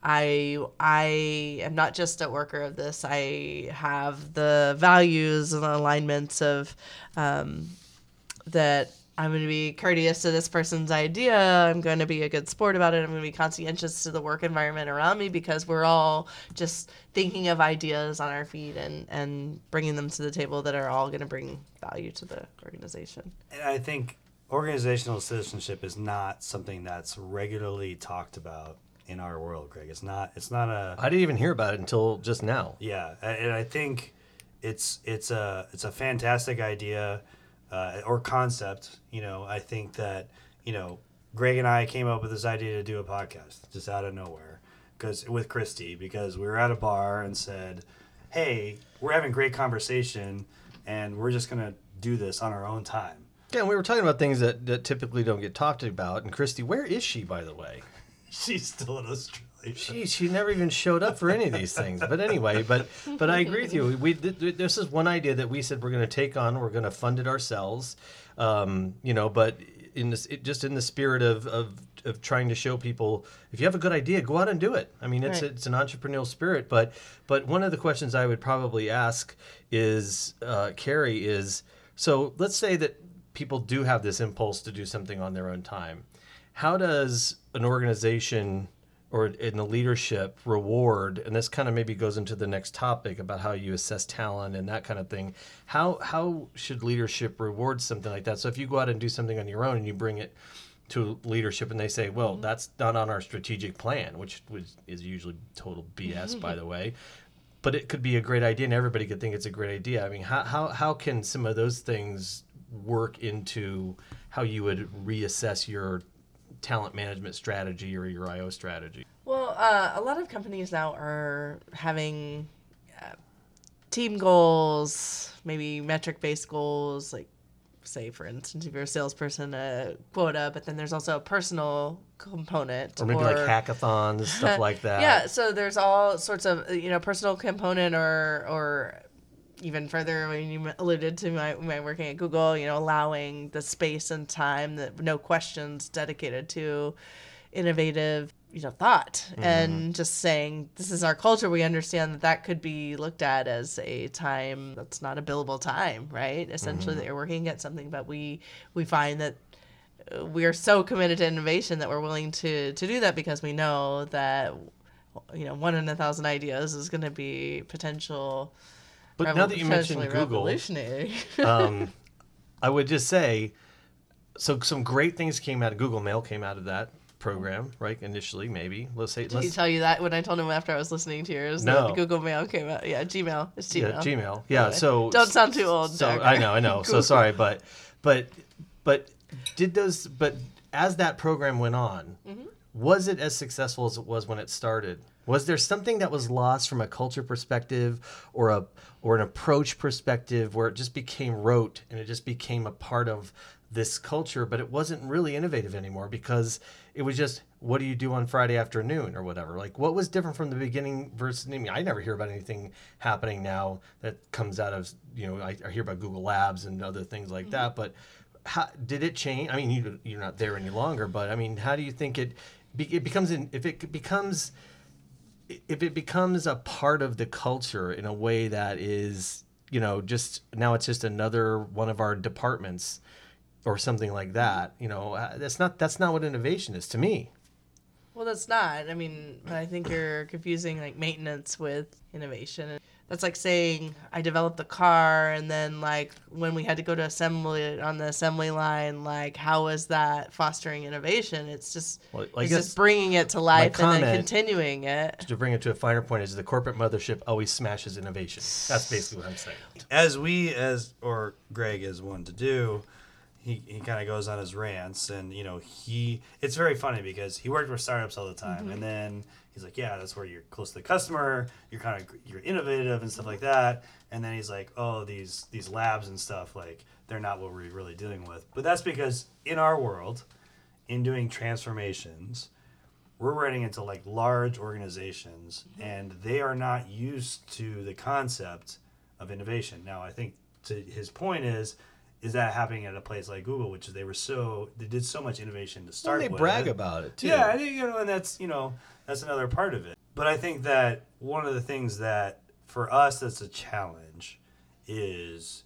i i am not just a worker of this. I have the values and alignments of um, that i'm going to be courteous to this person's idea. I'm going to be a good sport about it. I'm going to be conscientious to the work environment around me because we're all just thinking of ideas on our feet and and bringing them to the table that are all going to bring value to the organization. And I think organizational citizenship is not something that's regularly talked about in our world, Greg. It's not. It's not a. I didn't even hear about it until just now. Yeah, and I think it's it's a it's a fantastic idea uh, or concept. You know, I think that you know Greg and I came up with this idea to do a podcast just out of nowhere because with Christy because we were at a bar and said, "Hey, we're having great conversation, and we're just gonna do this on our own time." Yeah, and we were talking about things that, that typically don't get talked about. And Christy, where is she, by the way? She's still in Australia. She she never even showed up for any of these things. But anyway, but but I agree with you. We th- th- this is one idea that we said we're going to take on. We're going to fund it ourselves. Um, you know, but in this it, just in the spirit of, of of trying to show people if you have a good idea, go out and do it. I mean, it's Right. it's an entrepreneurial spirit. But but one of the questions I would probably ask is uh, Carrie is so let's say that people do have this impulse to do something on their own time. How does an organization or in the leadership reward, and this kind of maybe goes into the next topic about how you assess talent and that kind of thing. How how should leadership reward something like that? So if you go out and do something on your own and you bring it to leadership and they say, "Well, mm-hmm. that's not on our strategic plan," which, which is usually total BS, by mm-hmm. the way. But it could be a great idea, and everybody could think it's a great idea. I mean, how how how can some of those things work into how you would reassess your talent management strategy or your IO strategy? Well, uh, a lot of companies now are having uh, team goals, maybe metric based goals, like say for instance if you're a salesperson a quota but then there's also a personal component or maybe like hackathons stuff like that yeah so there's all sorts of you know personal component or or even further when you alluded to my, my working at google you know allowing the space and time that no questions dedicated to innovative you know thought mm-hmm. and just saying this is our culture we understand that that could be looked at as a time that's not a billable time right essentially mm-hmm. that you're working at something but we we find that uh, we are so committed to innovation that we're willing to to do that because we know that you know one in a thousand ideas is going to be potential but now that you mentioned google um, i would just say so some great things came out of google mail came out of that program, right? Initially, maybe. Let's say. Did let's, he tell you that when I told him after I was listening to yours? No. Google Mail came out. Yeah, Gmail. It's Gmail. Yeah, Gmail. Yeah. Anyway, so don't sound too old. So I know, I know. so sorry, but but but did those? But as that program went on, mm-hmm. Was it as successful as it was when it started? Was there something that was lost from a culture perspective or a or an approach perspective where it just became rote and it just became a part of this culture, but it wasn't really innovative anymore because it was just what do you do on Friday afternoon or whatever. Like what was different from the beginning versus I mean I never hear about anything happening now that comes out of you know I, I hear about Google Labs and other things like mm-hmm. that, but how did it change? I mean you you're not there any longer, but I mean how do you think it it becomes in, if it becomes if it becomes a part of the culture in a way that is you know just now it's just another one of our departments or something like that. You know, uh, that's not that's not what innovation is to me. Well, that's not. I mean, I think you're confusing like maintenance with innovation. That's like saying I developed the car, and then like when we had to go to assembly on the assembly line, like how was that fostering innovation? It's just well, it's just bringing it to life and then continuing it. To bring it to a finer point, is the corporate mothership always smashes innovation? That's basically what I'm saying. As we, as or Greg is one to do, he, he kind of goes on his rants and you know he it's very funny because he worked for startups all the time mm-hmm. and then he's like yeah that's where you're close to the customer you're kind of you're innovative and stuff like that and then he's like oh these these labs and stuff like they're not what we're really dealing with but that's because in our world in doing transformations we're running into like large organizations mm-hmm. and they are not used to the concept of innovation now i think to his point is is that happening at a place like Google, which is they were so they did so much innovation to start. Well, they with. brag about it too. Yeah, you know, and that's you know that's another part of it. But I think that one of the things that for us that's a challenge is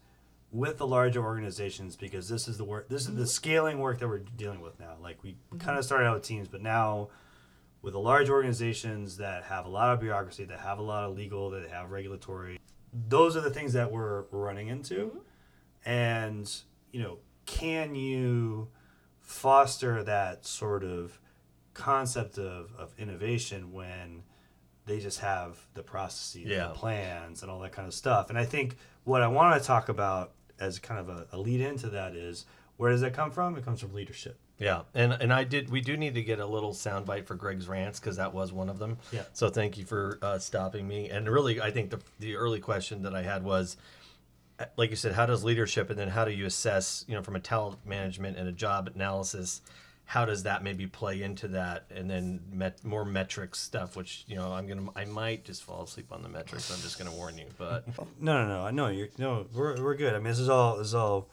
with the larger organizations because this is the work this is the mm-hmm. scaling work that we're dealing with now like we mm-hmm. kind of started out with teams but now with the large organizations that have a lot of bureaucracy that have a lot of legal that have regulatory those are the things that we're, we're running into mm-hmm and you know can you foster that sort of concept of, of innovation when they just have the processes yeah. the plans and all that kind of stuff and i think what i want to talk about as kind of a, a lead into that is where does that come from it comes from leadership yeah, and and I did. We do need to get a little soundbite for Greg's rants because that was one of them. Yeah. So thank you for uh, stopping me. And really, I think the the early question that I had was, like you said, how does leadership and then how do you assess, you know, from a talent management and a job analysis, how does that maybe play into that? And then met, more metrics stuff, which you know, I'm gonna, I might just fall asleep on the metrics. I'm just gonna warn you, but no, no, no, I know you're no, we're we're good. I mean, this is all this is all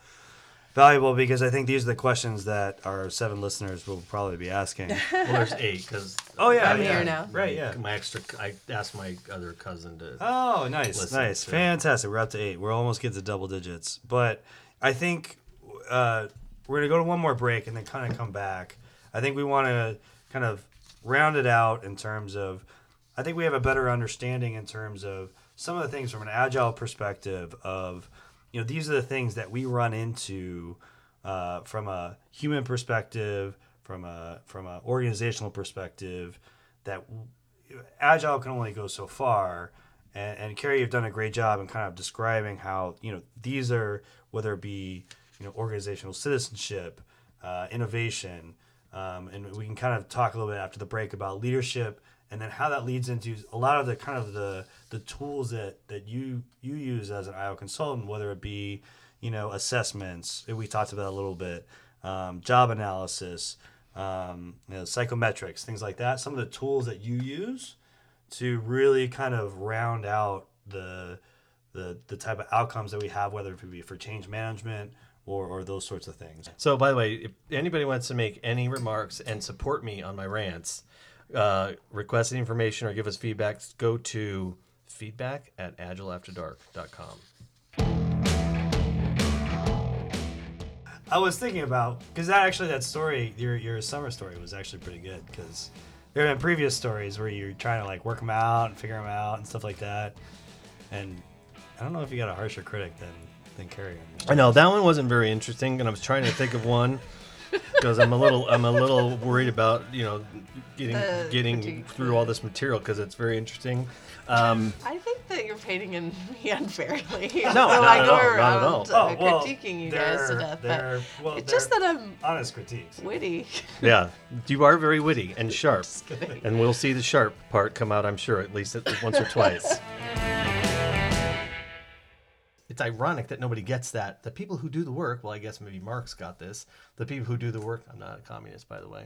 valuable because I think these are the questions that our seven listeners will probably be asking. well, there's eight because oh yeah, I'm yeah. here now. Right, yeah. My extra, I asked my other cousin to. Oh, nice, nice, to. fantastic. We're up to eight. We're almost get to double digits, but I think uh, we're gonna go to one more break and then kind of come back. I think we want to kind of round it out in terms of, I think we have a better understanding in terms of some of the things from an agile perspective of, you know, these are the things that we run into uh, from a human perspective, from a from an organizational perspective, that agile can only go so far. And, and Carrie, you've done a great job in kind of describing how you know these are whether it be you know organizational citizenship, uh, innovation, um, and we can kind of talk a little bit after the break about leadership and then how that leads into a lot of the kind of the the tools that that you you use as an IO consultant, whether it be you know assessments we talked about a little bit, um, job analysis, um, you know, psychometrics, things like that. Some of the tools that you use to really kind of round out the the the type of outcomes that we have, whether it be for change management or, or those sorts of things. So, by the way, if anybody wants to make any remarks and support me on my rants, uh, request any information or give us feedback, go to feedback at agileafterdark.com. I was thinking about because that actually that story your your summer story was actually pretty good because there have been previous stories where you're trying to like work them out and figure them out and stuff like that, and I don't know if you got a harsher critic than than Carrie. I know that one wasn't very interesting, and I was trying to think of one because I'm a little I'm a little worried about you know getting The getting critique, through all this material because it's very interesting. Um, I think that you're painting in me unfairly. No, so not I at go all, not at around all. uh, Oh, well, critiquing you guys to they're- death. they're- But well, it's just that they're I'm honest critiques. witty. yeah, you are very witty and sharp, Just kidding. and we'll see the sharp part come out. I'm sure at least at- once or twice. It's ironic that nobody gets that. The people who do the work, well, I guess maybe Mark's got this. The people who do the work, I'm not a communist, by the way,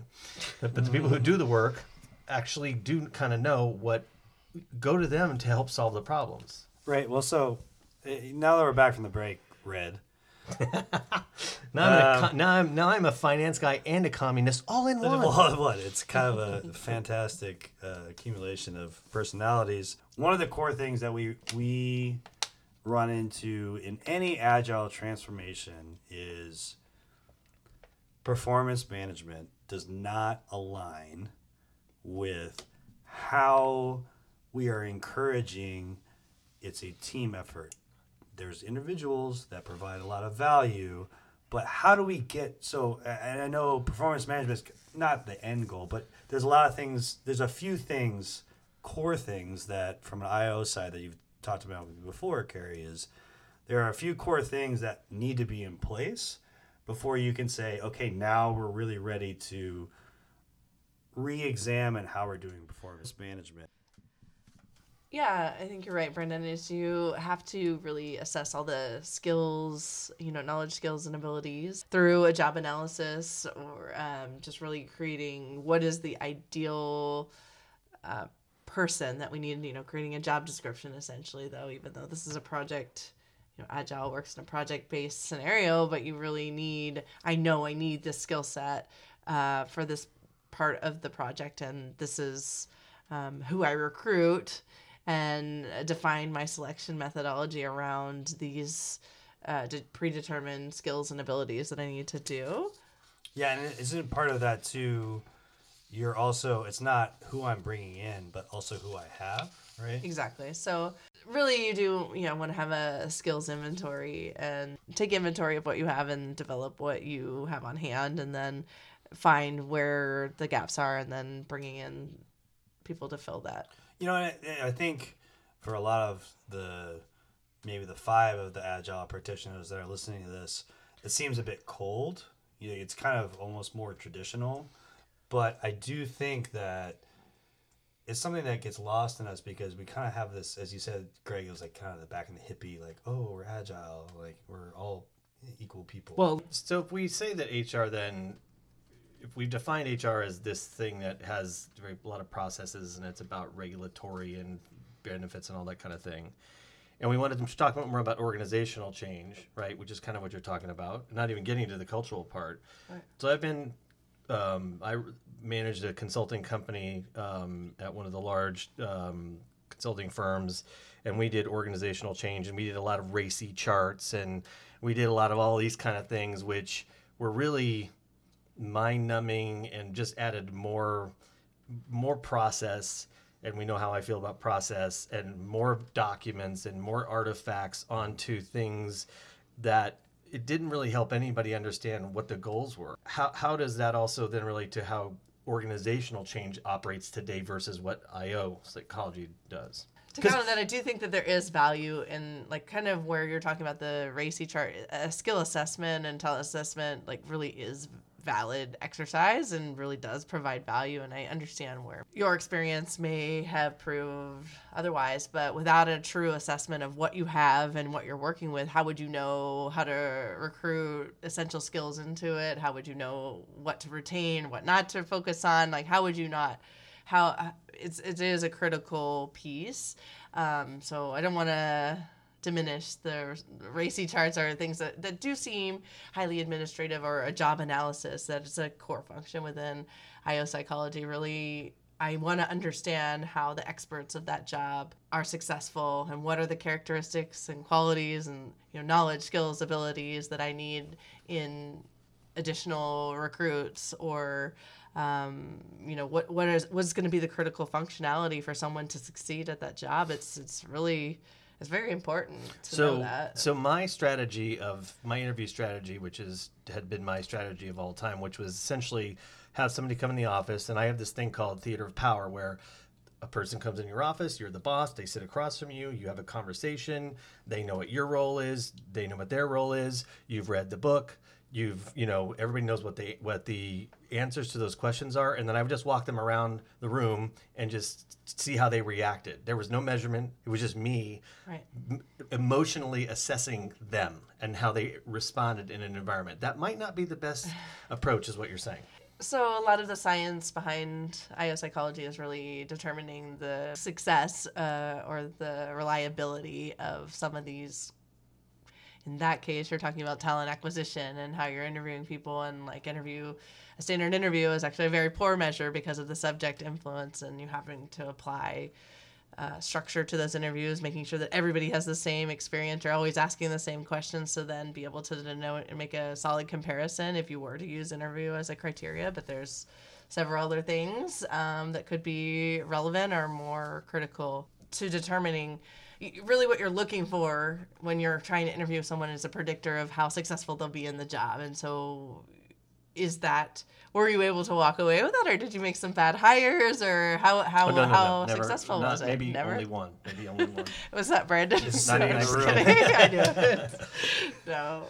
but the people who do the work actually do kind of know what go to them to help solve the problems. Right. Well, so uh, now that we're back from the break, Red. Now I'm, Um, co- now I'm now I'm a finance guy and a communist all in one. Well, what? It's kind of a fantastic uh, accumulation of personalities. One of the core things that we we run into in any agile transformation is performance management does not align with how we are encouraging it's a team effort. There's individuals that provide a lot of value but how do we get so and i know performance management is not the end goal but there's a lot of things there's a few things core things that from an io side that you've talked about before carrie is there are a few core things that need to be in place before you can say okay now we're really ready to re-examine how we're doing performance management Yeah, I think you're right, Brendan. Is you have to really assess all the skills, you know, knowledge, skills, and abilities through a job analysis, or um, just really creating what is the ideal uh, person that we need. You know, creating a job description essentially. Though, even though this is a project, you know, agile works in a project-based scenario, but you really need. I know I need this skill set uh, for this part of the project, and this is um, who I recruit and define my selection methodology around these uh, predetermined skills and abilities that I need to do. Yeah, and isn't part of that too? You're also it's not who I'm bringing in, but also who I have, right? Exactly. So really, you do you know want to have a skills inventory and take inventory of what you have and develop what you have on hand, and then find where the gaps are, and then bringing in people to fill that. You know, I, I think for a lot of the maybe the five of the agile practitioners that are listening to this, it seems a bit cold. You know, it's kind of almost more traditional, but I do think that it's something that gets lost in us because we kind of have this, as you said, Greg, it was like kind of the back in the hippie, like, oh, we're agile, like we're all equal people. Well, so if we say that HR then, if we define HR as this thing that has a lot of processes and it's about regulatory and benefits and all that kind of thing, and we wanted to talk more about organizational change, right, which is kind of what you're talking about, not even getting to the cultural part. Right. So I've been, um, I managed a consulting company um, at one of the large um, consulting firms, and we did organizational change, and we did a lot of RACI charts, and we did a lot of all these kind of things, which were really mind numbing and just added more more process, and we know how I feel about process, and more documents and more artifacts onto things that it didn't really help anybody understand what the goals were. How, how does that also then relate to how organizational change operates today versus what IO psychology does? to kind of that, I do think that there is value in like kind of where you're talking about the RACI chart, a skill assessment and talent assessment, like really is valid exercise and really does provide value. And I understand where your experience may have proved otherwise, but without a true assessment of what you have and what you're working with, how would you know how to recruit essential skills into it? How would you know what to retain, what not to focus on? Like, how would you not? How it's it is a critical piece. Um, so I don't want to diminish the RACI charts are things that, that do seem highly administrative or a job analysis that is a core function within IO psychology. Really, I want to understand how the experts of that job are successful and what are the characteristics and qualities and you know knowledge, skills, abilities that I need in additional recruits or um, you know what what is what's going to be the critical functionality for someone to succeed at that job it's it's really it's very important to so, know that. So my strategy of my interview strategy, which is had been my strategy of all time, which was essentially have somebody come in the office, and I have this thing called theater of power where a person comes in your office, you're the boss, they sit across from you, you have a conversation, they know what your role is, they know what their role is, you've read the book, you've you know everybody knows what they what the answers to those questions are. And then i would just walk them around the room and just see how they reacted. There was no measurement. It was just me right. m- emotionally assessing them and how they responded in an environment. That might not be the best approach is what you're saying. So a lot of the science behind IO psychology is really determining the success uh, or the reliability of some of these in that case you're talking about talent acquisition and how you're interviewing people and like interview a standard interview is actually a very poor measure because of the subject influence and you having to apply uh, structure to those interviews, making sure that everybody has the same experience. You're always asking the same questions to then be able to know and make a solid comparison if you were to use interview as a criteria. But there's several other things um, that could be relevant or more critical to determining really what you're looking for when you're trying to interview someone is a predictor of how successful they'll be in the job. And so is that were you able to walk away with that or did you make some bad hires or how how, Oh, no, no, no, never. successful Not- was it? Maybe Never? only one. Maybe only one. Was that Brandon? not even Just kidding. I knew it. No.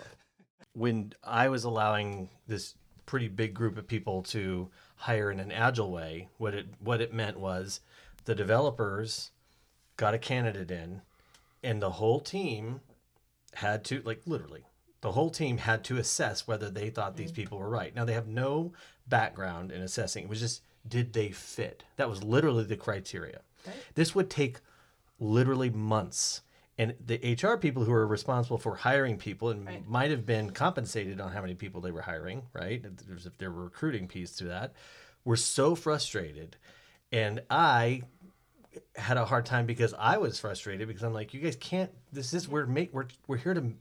when I was allowing this pretty big group of people to hire in an agile way, what it what it meant was the developers got a candidate in, and the whole team had to like literally the whole team had to assess whether they thought these mm. people were right. Now they have no background in assessing. It was just did they fit? That was literally the criteria. This would take literally months. And the HR people who are responsible for hiring people and Right. might have been compensated on how many people they were hiring, right? There's if there were recruiting piece to that, were so frustrated. And I had a hard time because I was frustrated because I'm like, you guys can't. This is we're make we're we're here to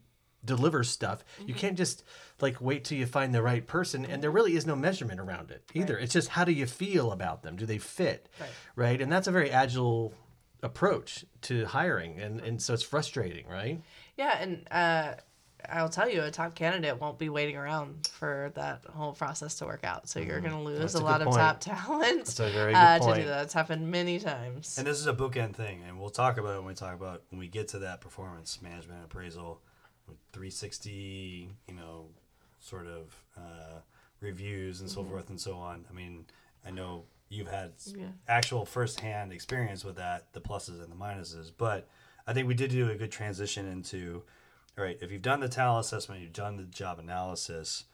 deliver stuff. You can't just like wait till you find the right person, and there really is no measurement around it either. It's just how do you feel about them? Do they fit? Right. Right, and that's a very agile approach to hiring, and and so it's frustrating, right? Yeah, and uh, I'll tell you, a top candidate won't be waiting around for that whole process to work out. So you're going to lose Mm-hmm. That's a a lot good of point. top talent That's a very uh, good to do that. It's happened many times. And this is a bookend thing, and we'll talk about it when we talk about when we get to that performance management appraisal, 360, you know, sort of uh, reviews and so forth and so on. I mean, I know you've had s- Yeah. actual firsthand experience with that, the pluses and the minuses, but I think we did do a good transition into, all right, if you've done the talent assessment, you've done the job analysis,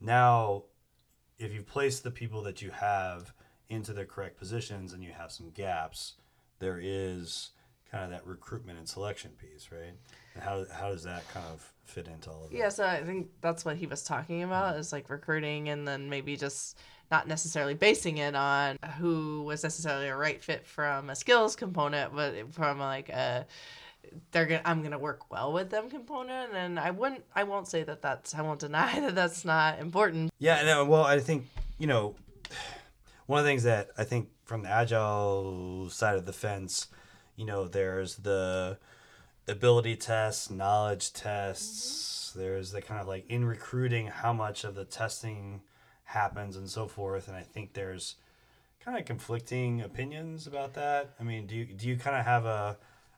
now if you've placed the people that you have into their correct positions and you have some gaps, there is kind of that recruitment and selection piece, right? And how, how does that kind of fit into all of that? Yeah, so I think that's what he was talking about mm-hmm. is like recruiting and then maybe just not necessarily basing it on who was necessarily a right fit from a skills component, but from like a they're gonna I'm gonna work well with them component. And I wouldn't I won't say that that's I won't deny that that's not important. Yeah, no, well, I think, you know, one of the things that I think from the agile side of the fence, you know, there's the ability tests, knowledge tests. Mm-hmm. There's the kind of like in recruiting how much of the testing happens and so forth. And I think there's kind of conflicting opinions about that. I mean, do you do you kind of have a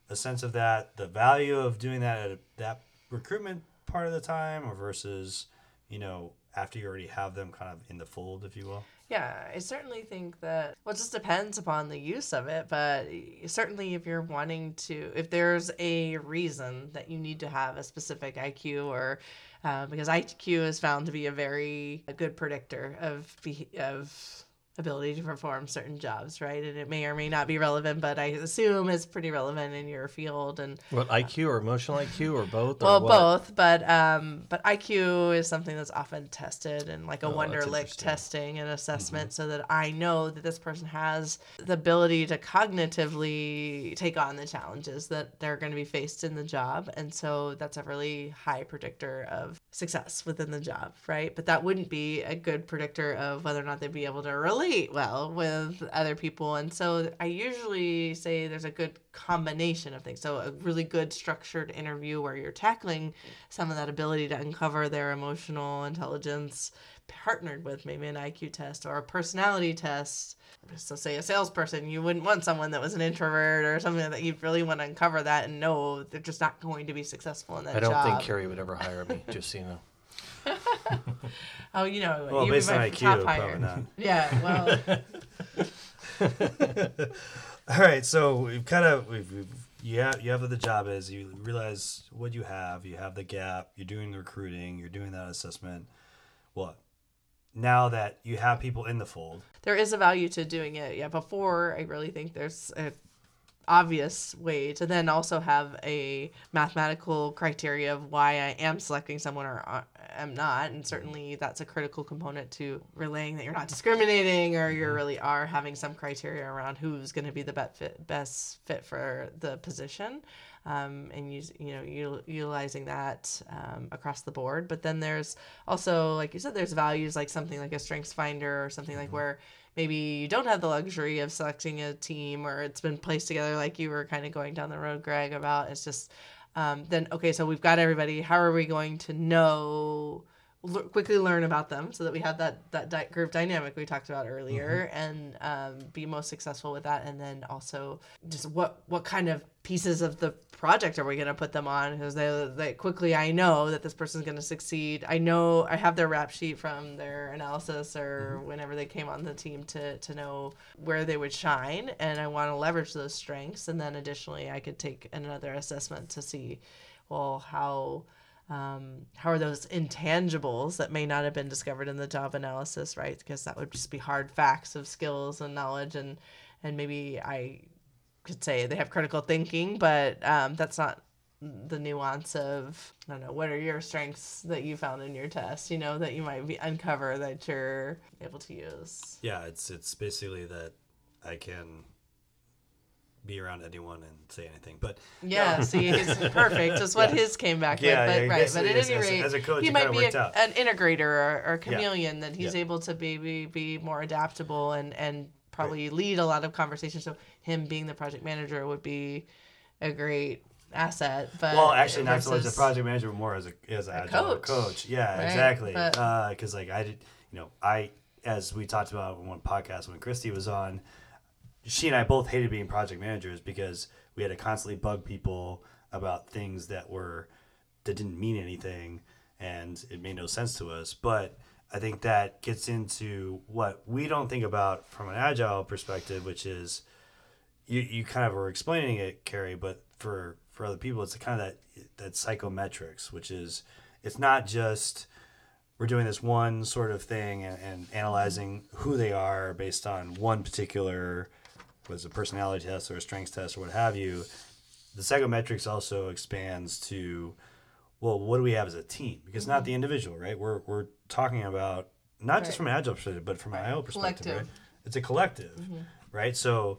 a sense of that, the value of doing that at that recruitment part of the time, or versus, you know, after you already have them kind of in the fold, if you will? Yeah, I certainly think that, well, it just depends upon the use of it, but certainly if you're wanting to, if there's a reason that you need to have a specific IQ or, uh, because IQ is found to be a very a good predictor of, of ability to perform certain jobs, right? And it may or may not be relevant, but I assume it's pretty relevant in your field. And what IQ or emotional IQ or both? Well, or both, but um, but IQ is something that's often tested in like a Oh, Wonderlic testing and assessment, so that I know that this person has the ability to cognitively take on the challenges that they're going to be faced in the job, and so that's a really high predictor of success within the job, right? But that wouldn't be a good predictor of whether or not they'd be able to relate well with other people. And so I usually say there's a good combination of things. So a really good structured interview where you're tackling some of that ability to uncover their emotional intelligence partnered with maybe an IQ test or a personality test. So say a salesperson, you wouldn't want someone that was an introvert or something that you'd really want to uncover that and know they're just not going to be successful in that I don't job. think Carrie would ever hire me, just so you know. Oh, you know, Well, based on IQ, probably not. Yeah, well, All right, so we've kind of we've, we've you have you have what the job is. You realize what you have. You have the gap. You're doing the recruiting. You're doing that assessment. What? Now that you have people in the fold, there is a value to doing it. Yeah, before I really think there's a obvious way to then also have a mathematical criteria of why I am selecting someone or uh, am not, and certainly that's a critical component to relaying that you're not discriminating or you really are having some criteria around who's going to be the best fit, best fit for the position. Um, and use you know util- utilizing that um, across the board. But then there's also, like you said, there's values like something like a Strengths Finder or something like where maybe you don't have the luxury of selecting a team or it's been placed together like you were kind of going down the road, Greg, about. It's just um, then okay, so we've got everybody. How are we going to know? L- quickly learn about them so that we have that that di- group dynamic we talked about earlier and um, be most successful with that. And then also just what what kind of pieces of the project are we going to put them on? Because they, they quickly i know that this person's going to succeed. I know i have their rap sheet from their analysis or whenever they came on the team to to know where they would shine. And i want to leverage those strengths. And then additionally i could take another assessment to see well how um, how are those intangibles that may not have been discovered in the job analysis right? Because that would just be hard facts of skills and knowledge and and maybe i could say they have critical thinking but um, that's not the nuance of i don't know what are your strengths that you found in your test you know that you might be uncover that you're able to use? Yeah, it's it's basically that I can be around anyone and say anything. But Yeah, see, he's perfect. Is what Yeah. his came back Yeah, with. But yeah, right, but at as- any as rate, as a coach, he might be a, an integrator or, or a chameleon that he's able to be, be be more adaptable and and probably lead a lot of conversations. So him being the project manager would be a great asset. But well, actually, not so much a project manager, but more as a as a, coach, coach. Yeah, right? exactly. Because uh, like I did, you know, I as we talked about in one podcast when Christy was on, she and I both hated being project managers because we had to constantly bug people about things that were that didn't mean anything and it made no sense to us. But I think that gets into what we don't think about from an agile perspective, which is you, you kind of were explaining it, Carrie, but for for other people, it's kind of that that psychometrics, which is it's not just we're doing this one sort of thing and, and analyzing who they are based on one particular was a personality test or a strengths test or what have you. The psychometrics also expands to well, what do we have as a team? Because not the mm-hmm. individual, right? We're we're talking about not just from an agile perspective, but from an IO perspective, Collective. right? It's a collective, mm-hmm. right? So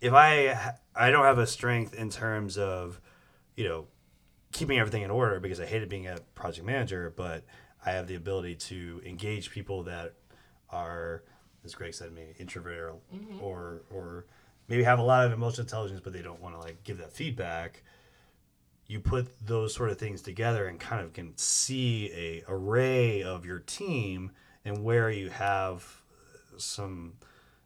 if I I don't have a strength in terms of you know keeping everything in order because I hated being a project manager, but I have the ability to engage people that are as Greg said, maybe introvert or, mm-hmm. or or maybe have a lot of emotional intelligence, but they don't want to like give that feedback. You put those sort of things together and kind of can see a array of your team and where you have some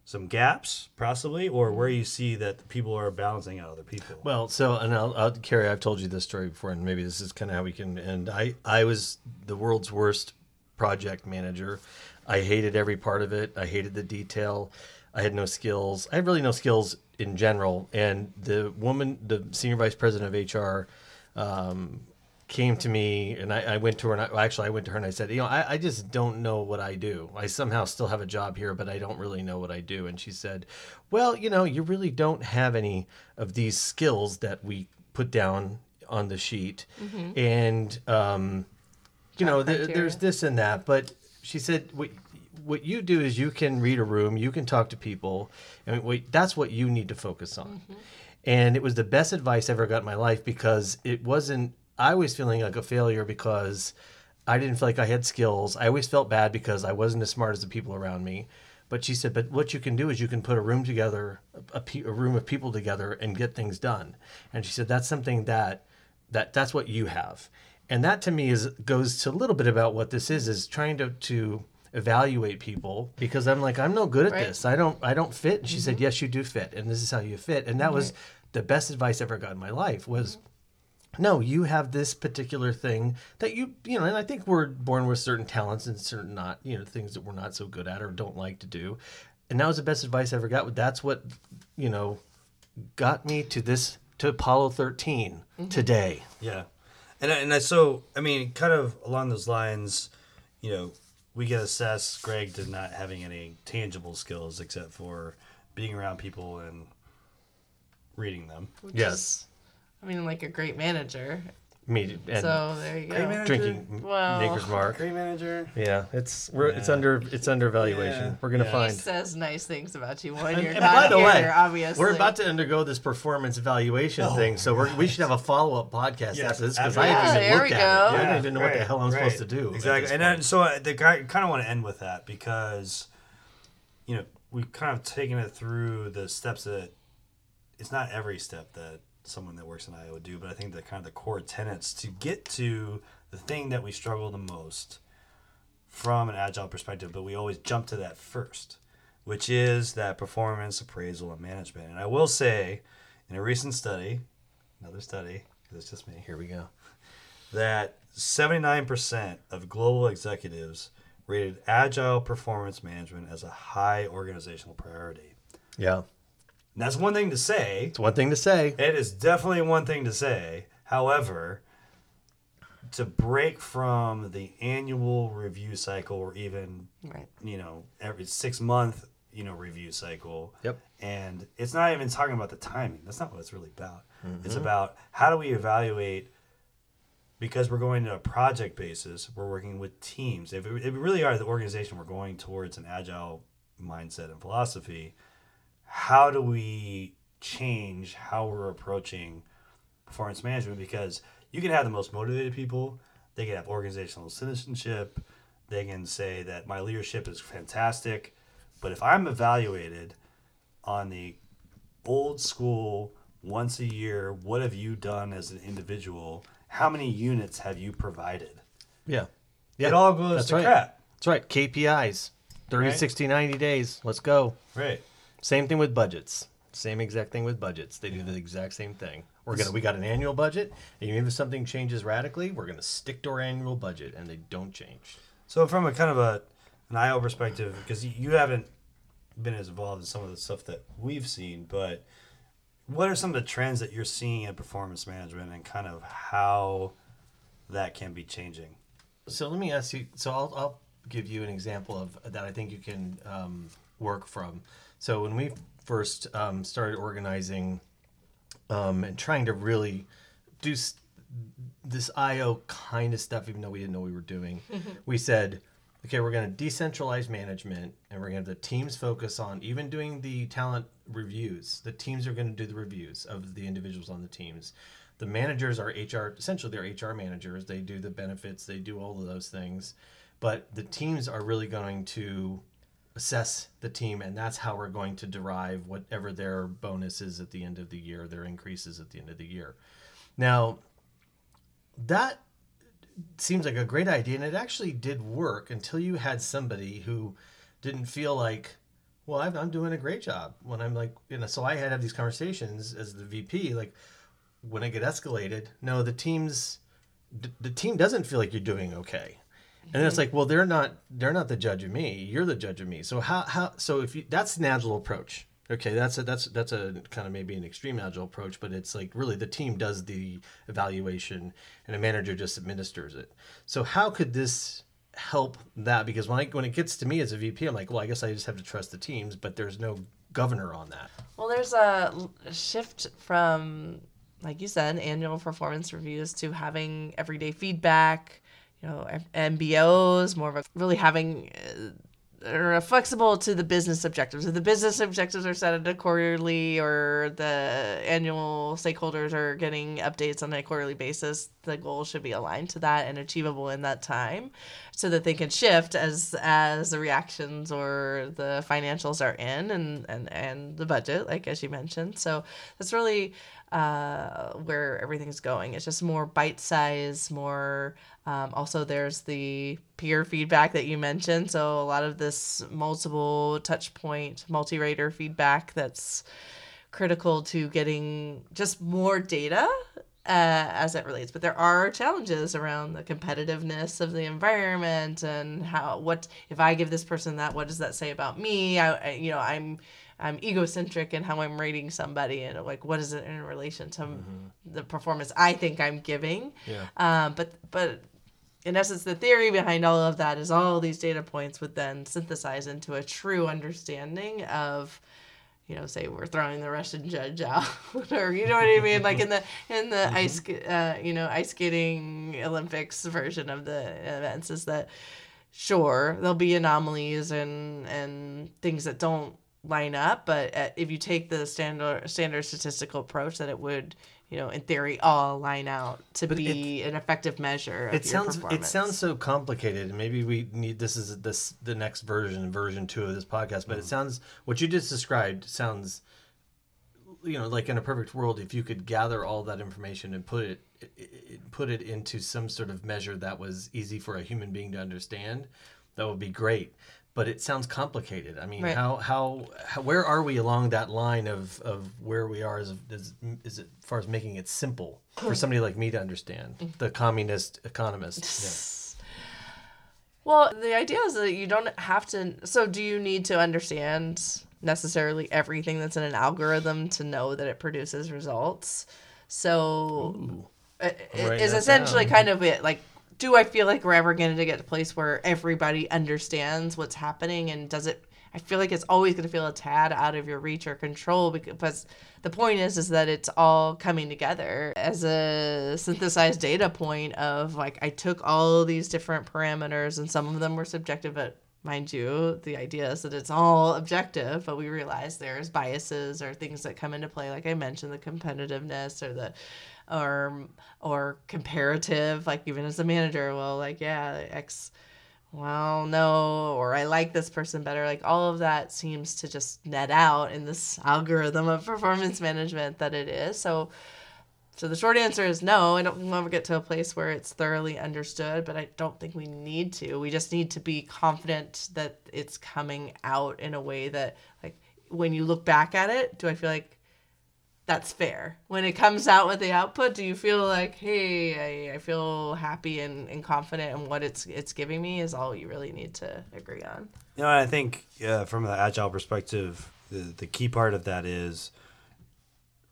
some gaps possibly or where mm-hmm. you see that people are balancing out other people Well, so and I'll, I'll Carrie, I've told you this story before, and maybe this is kind of how we can end. I I was the world's worst project manager. I hated every part of it. I hated the detail. I had no skills. I had really no skills in general. And the woman, the senior vice president of HR, um, came to me and I, I went to her and I, actually I went to her and I said, you know, I, I just don't know what I do. I somehow still have a job here, but I don't really know what I do. And she said, well, you know, you really don't have any of these skills that we put down on the sheet. And, um, you know, th- there's this and that, but she said, what, what you do is you can read a room, you can talk to people, and what, that's what you need to focus on. Mm-hmm. And it was the best advice I ever got in my life because it wasn't, I was feeling like a failure because I didn't feel like I had skills. I always felt bad because I wasn't as smart as the people around me. But she said, but what you can do is you can put a room together, a, pe- a room of people together, and get things done. And she said that's something that that that's what you have, and that to me is goes to a little bit about what this is is trying to to evaluate people because I'm like I'm no good at Right. this. I don't I don't fit. And she said, mm-hmm. yes, you do fit, and this is how you fit. And that was the best advice I ever got in my life was no you have this particular thing that you you know and i think we're born with certain talents and certain not you know things that we're not so good at or don't like to do and that was the best advice i ever got that's what you know got me to this to apollo 13 mm-hmm. today Yeah, and I- and I, so I mean, kind of along those lines, you know, we get assessed Greg to not having any tangible skills except for being around people and reading them. Which Yes. is, I mean, like a great manager. Me and so there you go. Drinking Well- maker's mark Great manager. yeah it's we're it's under it's under evaluation Yeah. we're gonna Yeah. He find says nice things about you when And- you're and not by the here, way, obviously. We're about to undergo this performance evaluation Oh, thing, so we're, we should have a follow up podcast Yes, after this because after I haven't even Yeah, looked at we it. go. I don't even know what the hell I'm supposed to do. Exactly, and then, so uh, the guy kind of want to end with that because, you know, we've kind of taken it through the steps that it's not every step that someone that works in IO would do, but I think the kind of the core tenets to get to the thing that we struggle the most from an agile perspective, but we always jump to that first, which is that performance appraisal and management. And I will say, in a recent study, another study, because it's just me Here we go. that 79% of global executives rated agile performance management as a high organizational priority. Yeah, And that's one thing to say. it's one thing to say. It is definitely one thing to say. However, to break from the annual review cycle or even, right. you know, every six month, you know, review cycle. Yep. And it's not even talking about the timing. That's not what it's really about. It's mm-hmm. about how do we evaluate because we're going to a project basis, we're working with teams. If, it, if we really are the organization, we're going towards an agile mindset and philosophy. How do we change how we're approaching performance management? Because you can have the most motivated people, they can have organizational citizenship, they can say that my leadership is fantastic, but if I'm evaluated on the old school once a year what have you done as an individual how many units have you provided Yeah, yeah. it all goes That's to right. crap That's right. KPIs 30, Right. 60, 90 days. Let's go. right Same thing with budgets. Same exact thing with budgets. They do the exact same thing. We're gonna we got an annual budget, and even if something changes radically, we're gonna stick to our annual budget, and they don't change. so from a kind of a an io perspective because you- you haven't been as involved in some of the stuff that we've seen but what are some of the trends that you're seeing in performance management and kind of how that can be changing So let me ask you. So I'll, I'll give you an example of that. I think you can um, work from. So when we first um, started organizing um, and trying to really do s- this IO kind of stuff, even though we didn't know we were doing, we said, okay, we're going to decentralize management and we're going to have the teams focus on even doing the talent reviews. The teams are going to do the reviews of the individuals on the teams. The managers are HR, essentially, they're HR managers. They do the benefits, they do all of those things. But the teams are really going to assess the team, and that's how we're going to derive whatever their bonus is at the end of the year, their increases at the end of the year. Now, that seems like a great idea, and it actually did work until you had somebody who didn't feel like, well, I'm, doing a great job when I'm like, you know. So I had have these conversations as the VP, like when I get escalated. No, the team's the team doesn't feel like you're doing okay and it's like well they're not they're not the judge of me. You're the judge of me. So how how so if you that's an agile approach. Okay that's a that's that's a kind of maybe an extreme agile approach but it's like really the team does the evaluation and a manager just administers it. So how could this help that? Because when I when it gets to me as a VP I'm like well I guess I just have to trust the teams but there's no governor on that. Well there's a shift from like you said annual performance reviews to having everyday feedback you know MBOs, more of a really having uh, are flexible to the business objectives. If the business objectives are set at a quarterly or the annual stakeholders are getting updates on a quarterly basis, the goal should be aligned to that and achievable in that time so that they can shift as as the reactions or the financials are in and and, and the budget, like as you mentioned. So that's really uh, where everything's going. It's just more bite size, more um, also, there's the peer feedback that you mentioned. So, a lot of this multiple touch point, multi rater feedback that's critical to getting just more data uh, as it relates. But there are challenges around the competitiveness of the environment and how what if I give this person that, what does that say about me? I, I you know I'm I'm egocentric in how I'm rating somebody and like what is it in relation to mm-hmm. the performance I think I'm giving. Yeah. Um, but but in essence, the theory behind all of that is all these data points would then synthesize into a true understanding of, you know, say we're throwing the Russian judge out, or you know what I mean, like in the in the mm-hmm. ice, uh, you know, ice skating Olympics version of the events is that sure there'll be anomalies and and things that don't line up, but uh, if you take the standard standard statistical approach, that it would you know, in theory, all line out to but be it, an effective measure. it sounds it sounds so complicated, and maybe we need this is this the next version, version two of this podcast. But mm. it sounds what you just described sounds, you know, like in a perfect world, if you could gather all that information and put it, it, it put it into some sort of measure that was easy for a human being to understand, that would be great but it sounds complicated. I mean, right. how, how, how where are we along that line of, of where we are as, as is it as far as making it simple for somebody like me to understand, mm-hmm. the communist economist. Yeah. Well, the idea is that you don't have to. So, do you need to understand necessarily everything that's in an algorithm to know that it produces results? So, Ooh. it, it is essentially down. kind of it. Like do I feel like we're ever going to get to a place where everybody understands what's happening? And does it I feel like it's always going to feel a tad out of your reach or control because the point is is that it's all coming together. As a synthesized data point of like I took all these different parameters and some of them were subjective but mind you the idea is that it's all objective but we realize there's biases or things that come into play like I mentioned the competitiveness or the or or comparative like even as a manager well like yeah x well no or i like this person better like all of that seems to just net out in this algorithm of performance management that it is. So so the short answer is no i don't want to get to a place where it's thoroughly understood but i don't think we need to. We just need to be confident that it's coming out in a way that like when you look back at it do i feel like that's fair. When it comes out with the output, do you feel like, hey, I, I feel happy and, and confident in what it's it's giving me is all you really need to agree on. You know, I think uh, from the agile perspective, the, the key part of that is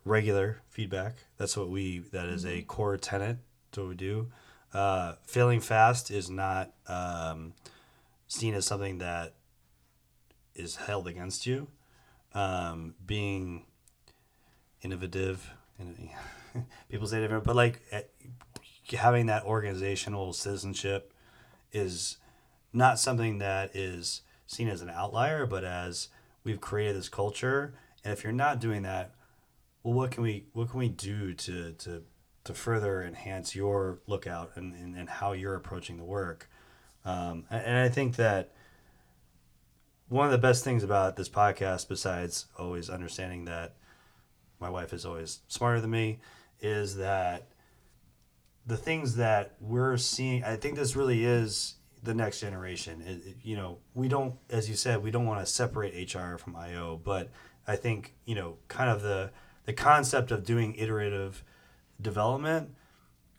regular feedback. That's what we that is a mm-hmm. core tenet to what we do. Uh, failing fast is not um, seen as something that is held against you. Um, being innovative people say different but like eh, having that organizational citizenship is not something that is seen as an outlier but as we've created this culture. And if you're not doing that well what can we what can we do to to to further enhance your lookout and, and, and how you're approaching the work? Um, and, and i think that one of the best things about this podcast, besides always understanding that my wife is always smarter than me, is that the things that we're seeing. I think this really is the next generation. It, it- you know, we don't, as you said, we don't want to separate HR from IO, but I think you know, kind of the the concept of doing iterative development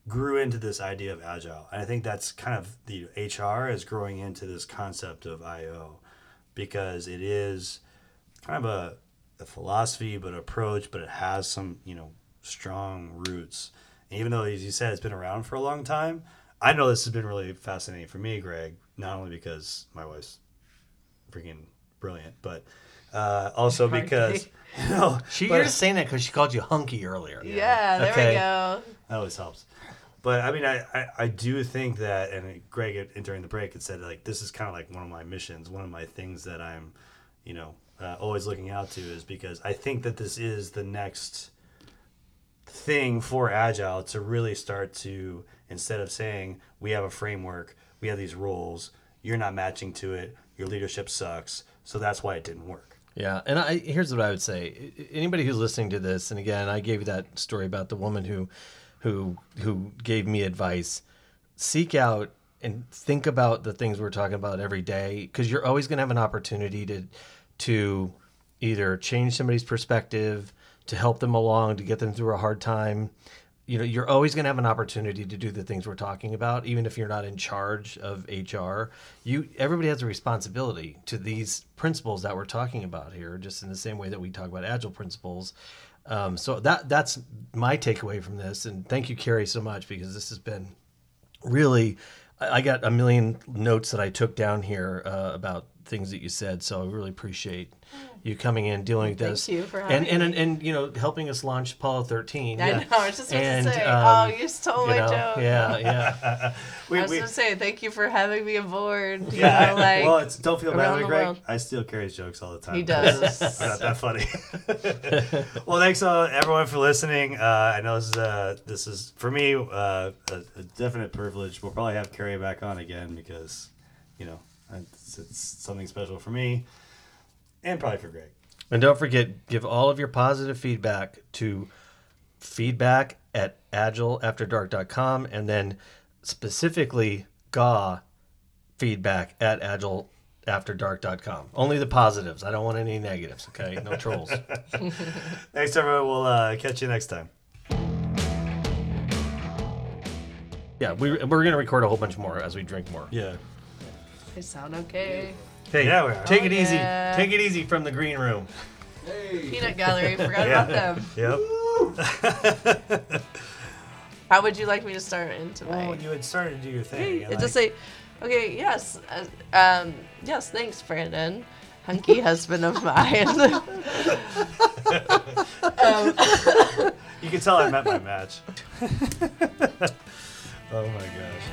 grew into this idea of agile. And I think that's kind of the HR is growing into this concept of IO because it is kind of a, a philosophy, but approach, but it has some, you know, strong roots. And even though, as you said, it's been around for a long time, I know this has been really fascinating for me, Greg, not only because my wife's freaking brilliant, but uh, also Hard because, you know, She, but- you're just saying that because she called you hunky earlier. Yeah, there Okay. we go. That always helps. But I mean, I, I, I do think that, and Greg during the break had said like this is kind of like one of my missions, one of my things that I'm, you know, uh, always looking out to is because I think that this is the next thing for agile to really start to instead of saying we have a framework, we have these rules, you're not matching to it, your leadership sucks, so that's why it didn't work. Yeah, and I here's what I would say: anybody who's listening to this, and again, I gave you that story about the woman who, who, who gave me advice. Seek out and think about the things we're talking about every day, because you're always going to have an opportunity to, to, either change somebody's perspective, to help them along, to get them through a hard time. You know, you're always going to have an opportunity to do the things we're talking about, even if you're not in charge of HR. You, everybody has a responsibility to these principles that we're talking about here, just in the same way that we talk about agile principles. Um, so that that's my takeaway from this, and thank you, Carrie, so much because this has been really. I got a million notes that I took down here uh, about things that you said, so I really appreciate you coming in, dealing with Thank this, you for and having and, and me. and you know helping us launch Apollo 13. I Yeah. know. I was just about And, to say. um, oh, you stole You my know, joke. yeah, yeah. We, I was we- gonna say thank you for having me aboard. You yeah, know, like well, it's, don't feel bad, around about it, the Greg. world. I steal Carrie's jokes all the time. he does. They're not that funny. well, thanks uh, everyone for listening. Uh, I know this is uh, this is for me uh, a, a definite privilege. We'll probably have Carrie back on again because you know it's, it's something special for me and probably for Greg. And don't forget, give all of your positive feedback to feedback at agileafterdark.com and then specifically GAW feedback at agileafterdark.com. Only the positives. I don't want any negatives, okay? No trolls. Thanks everyone. We'll uh, catch you next time. Yeah, we, we're going to record a whole bunch more as we drink more. Yeah. They sound okay. Hey, Yeah, we are. take Oh, it easy. yeah. Take it easy from the green room. Peanut gallery. Forgot Yeah. about them. Yep. How would you like me to start into my? Well, you had started to do your thing. and It just like- say, okay, yes, uh, um, yes, thanks, Brandon, hunky husband of mine. you can tell I met my match. oh my gosh.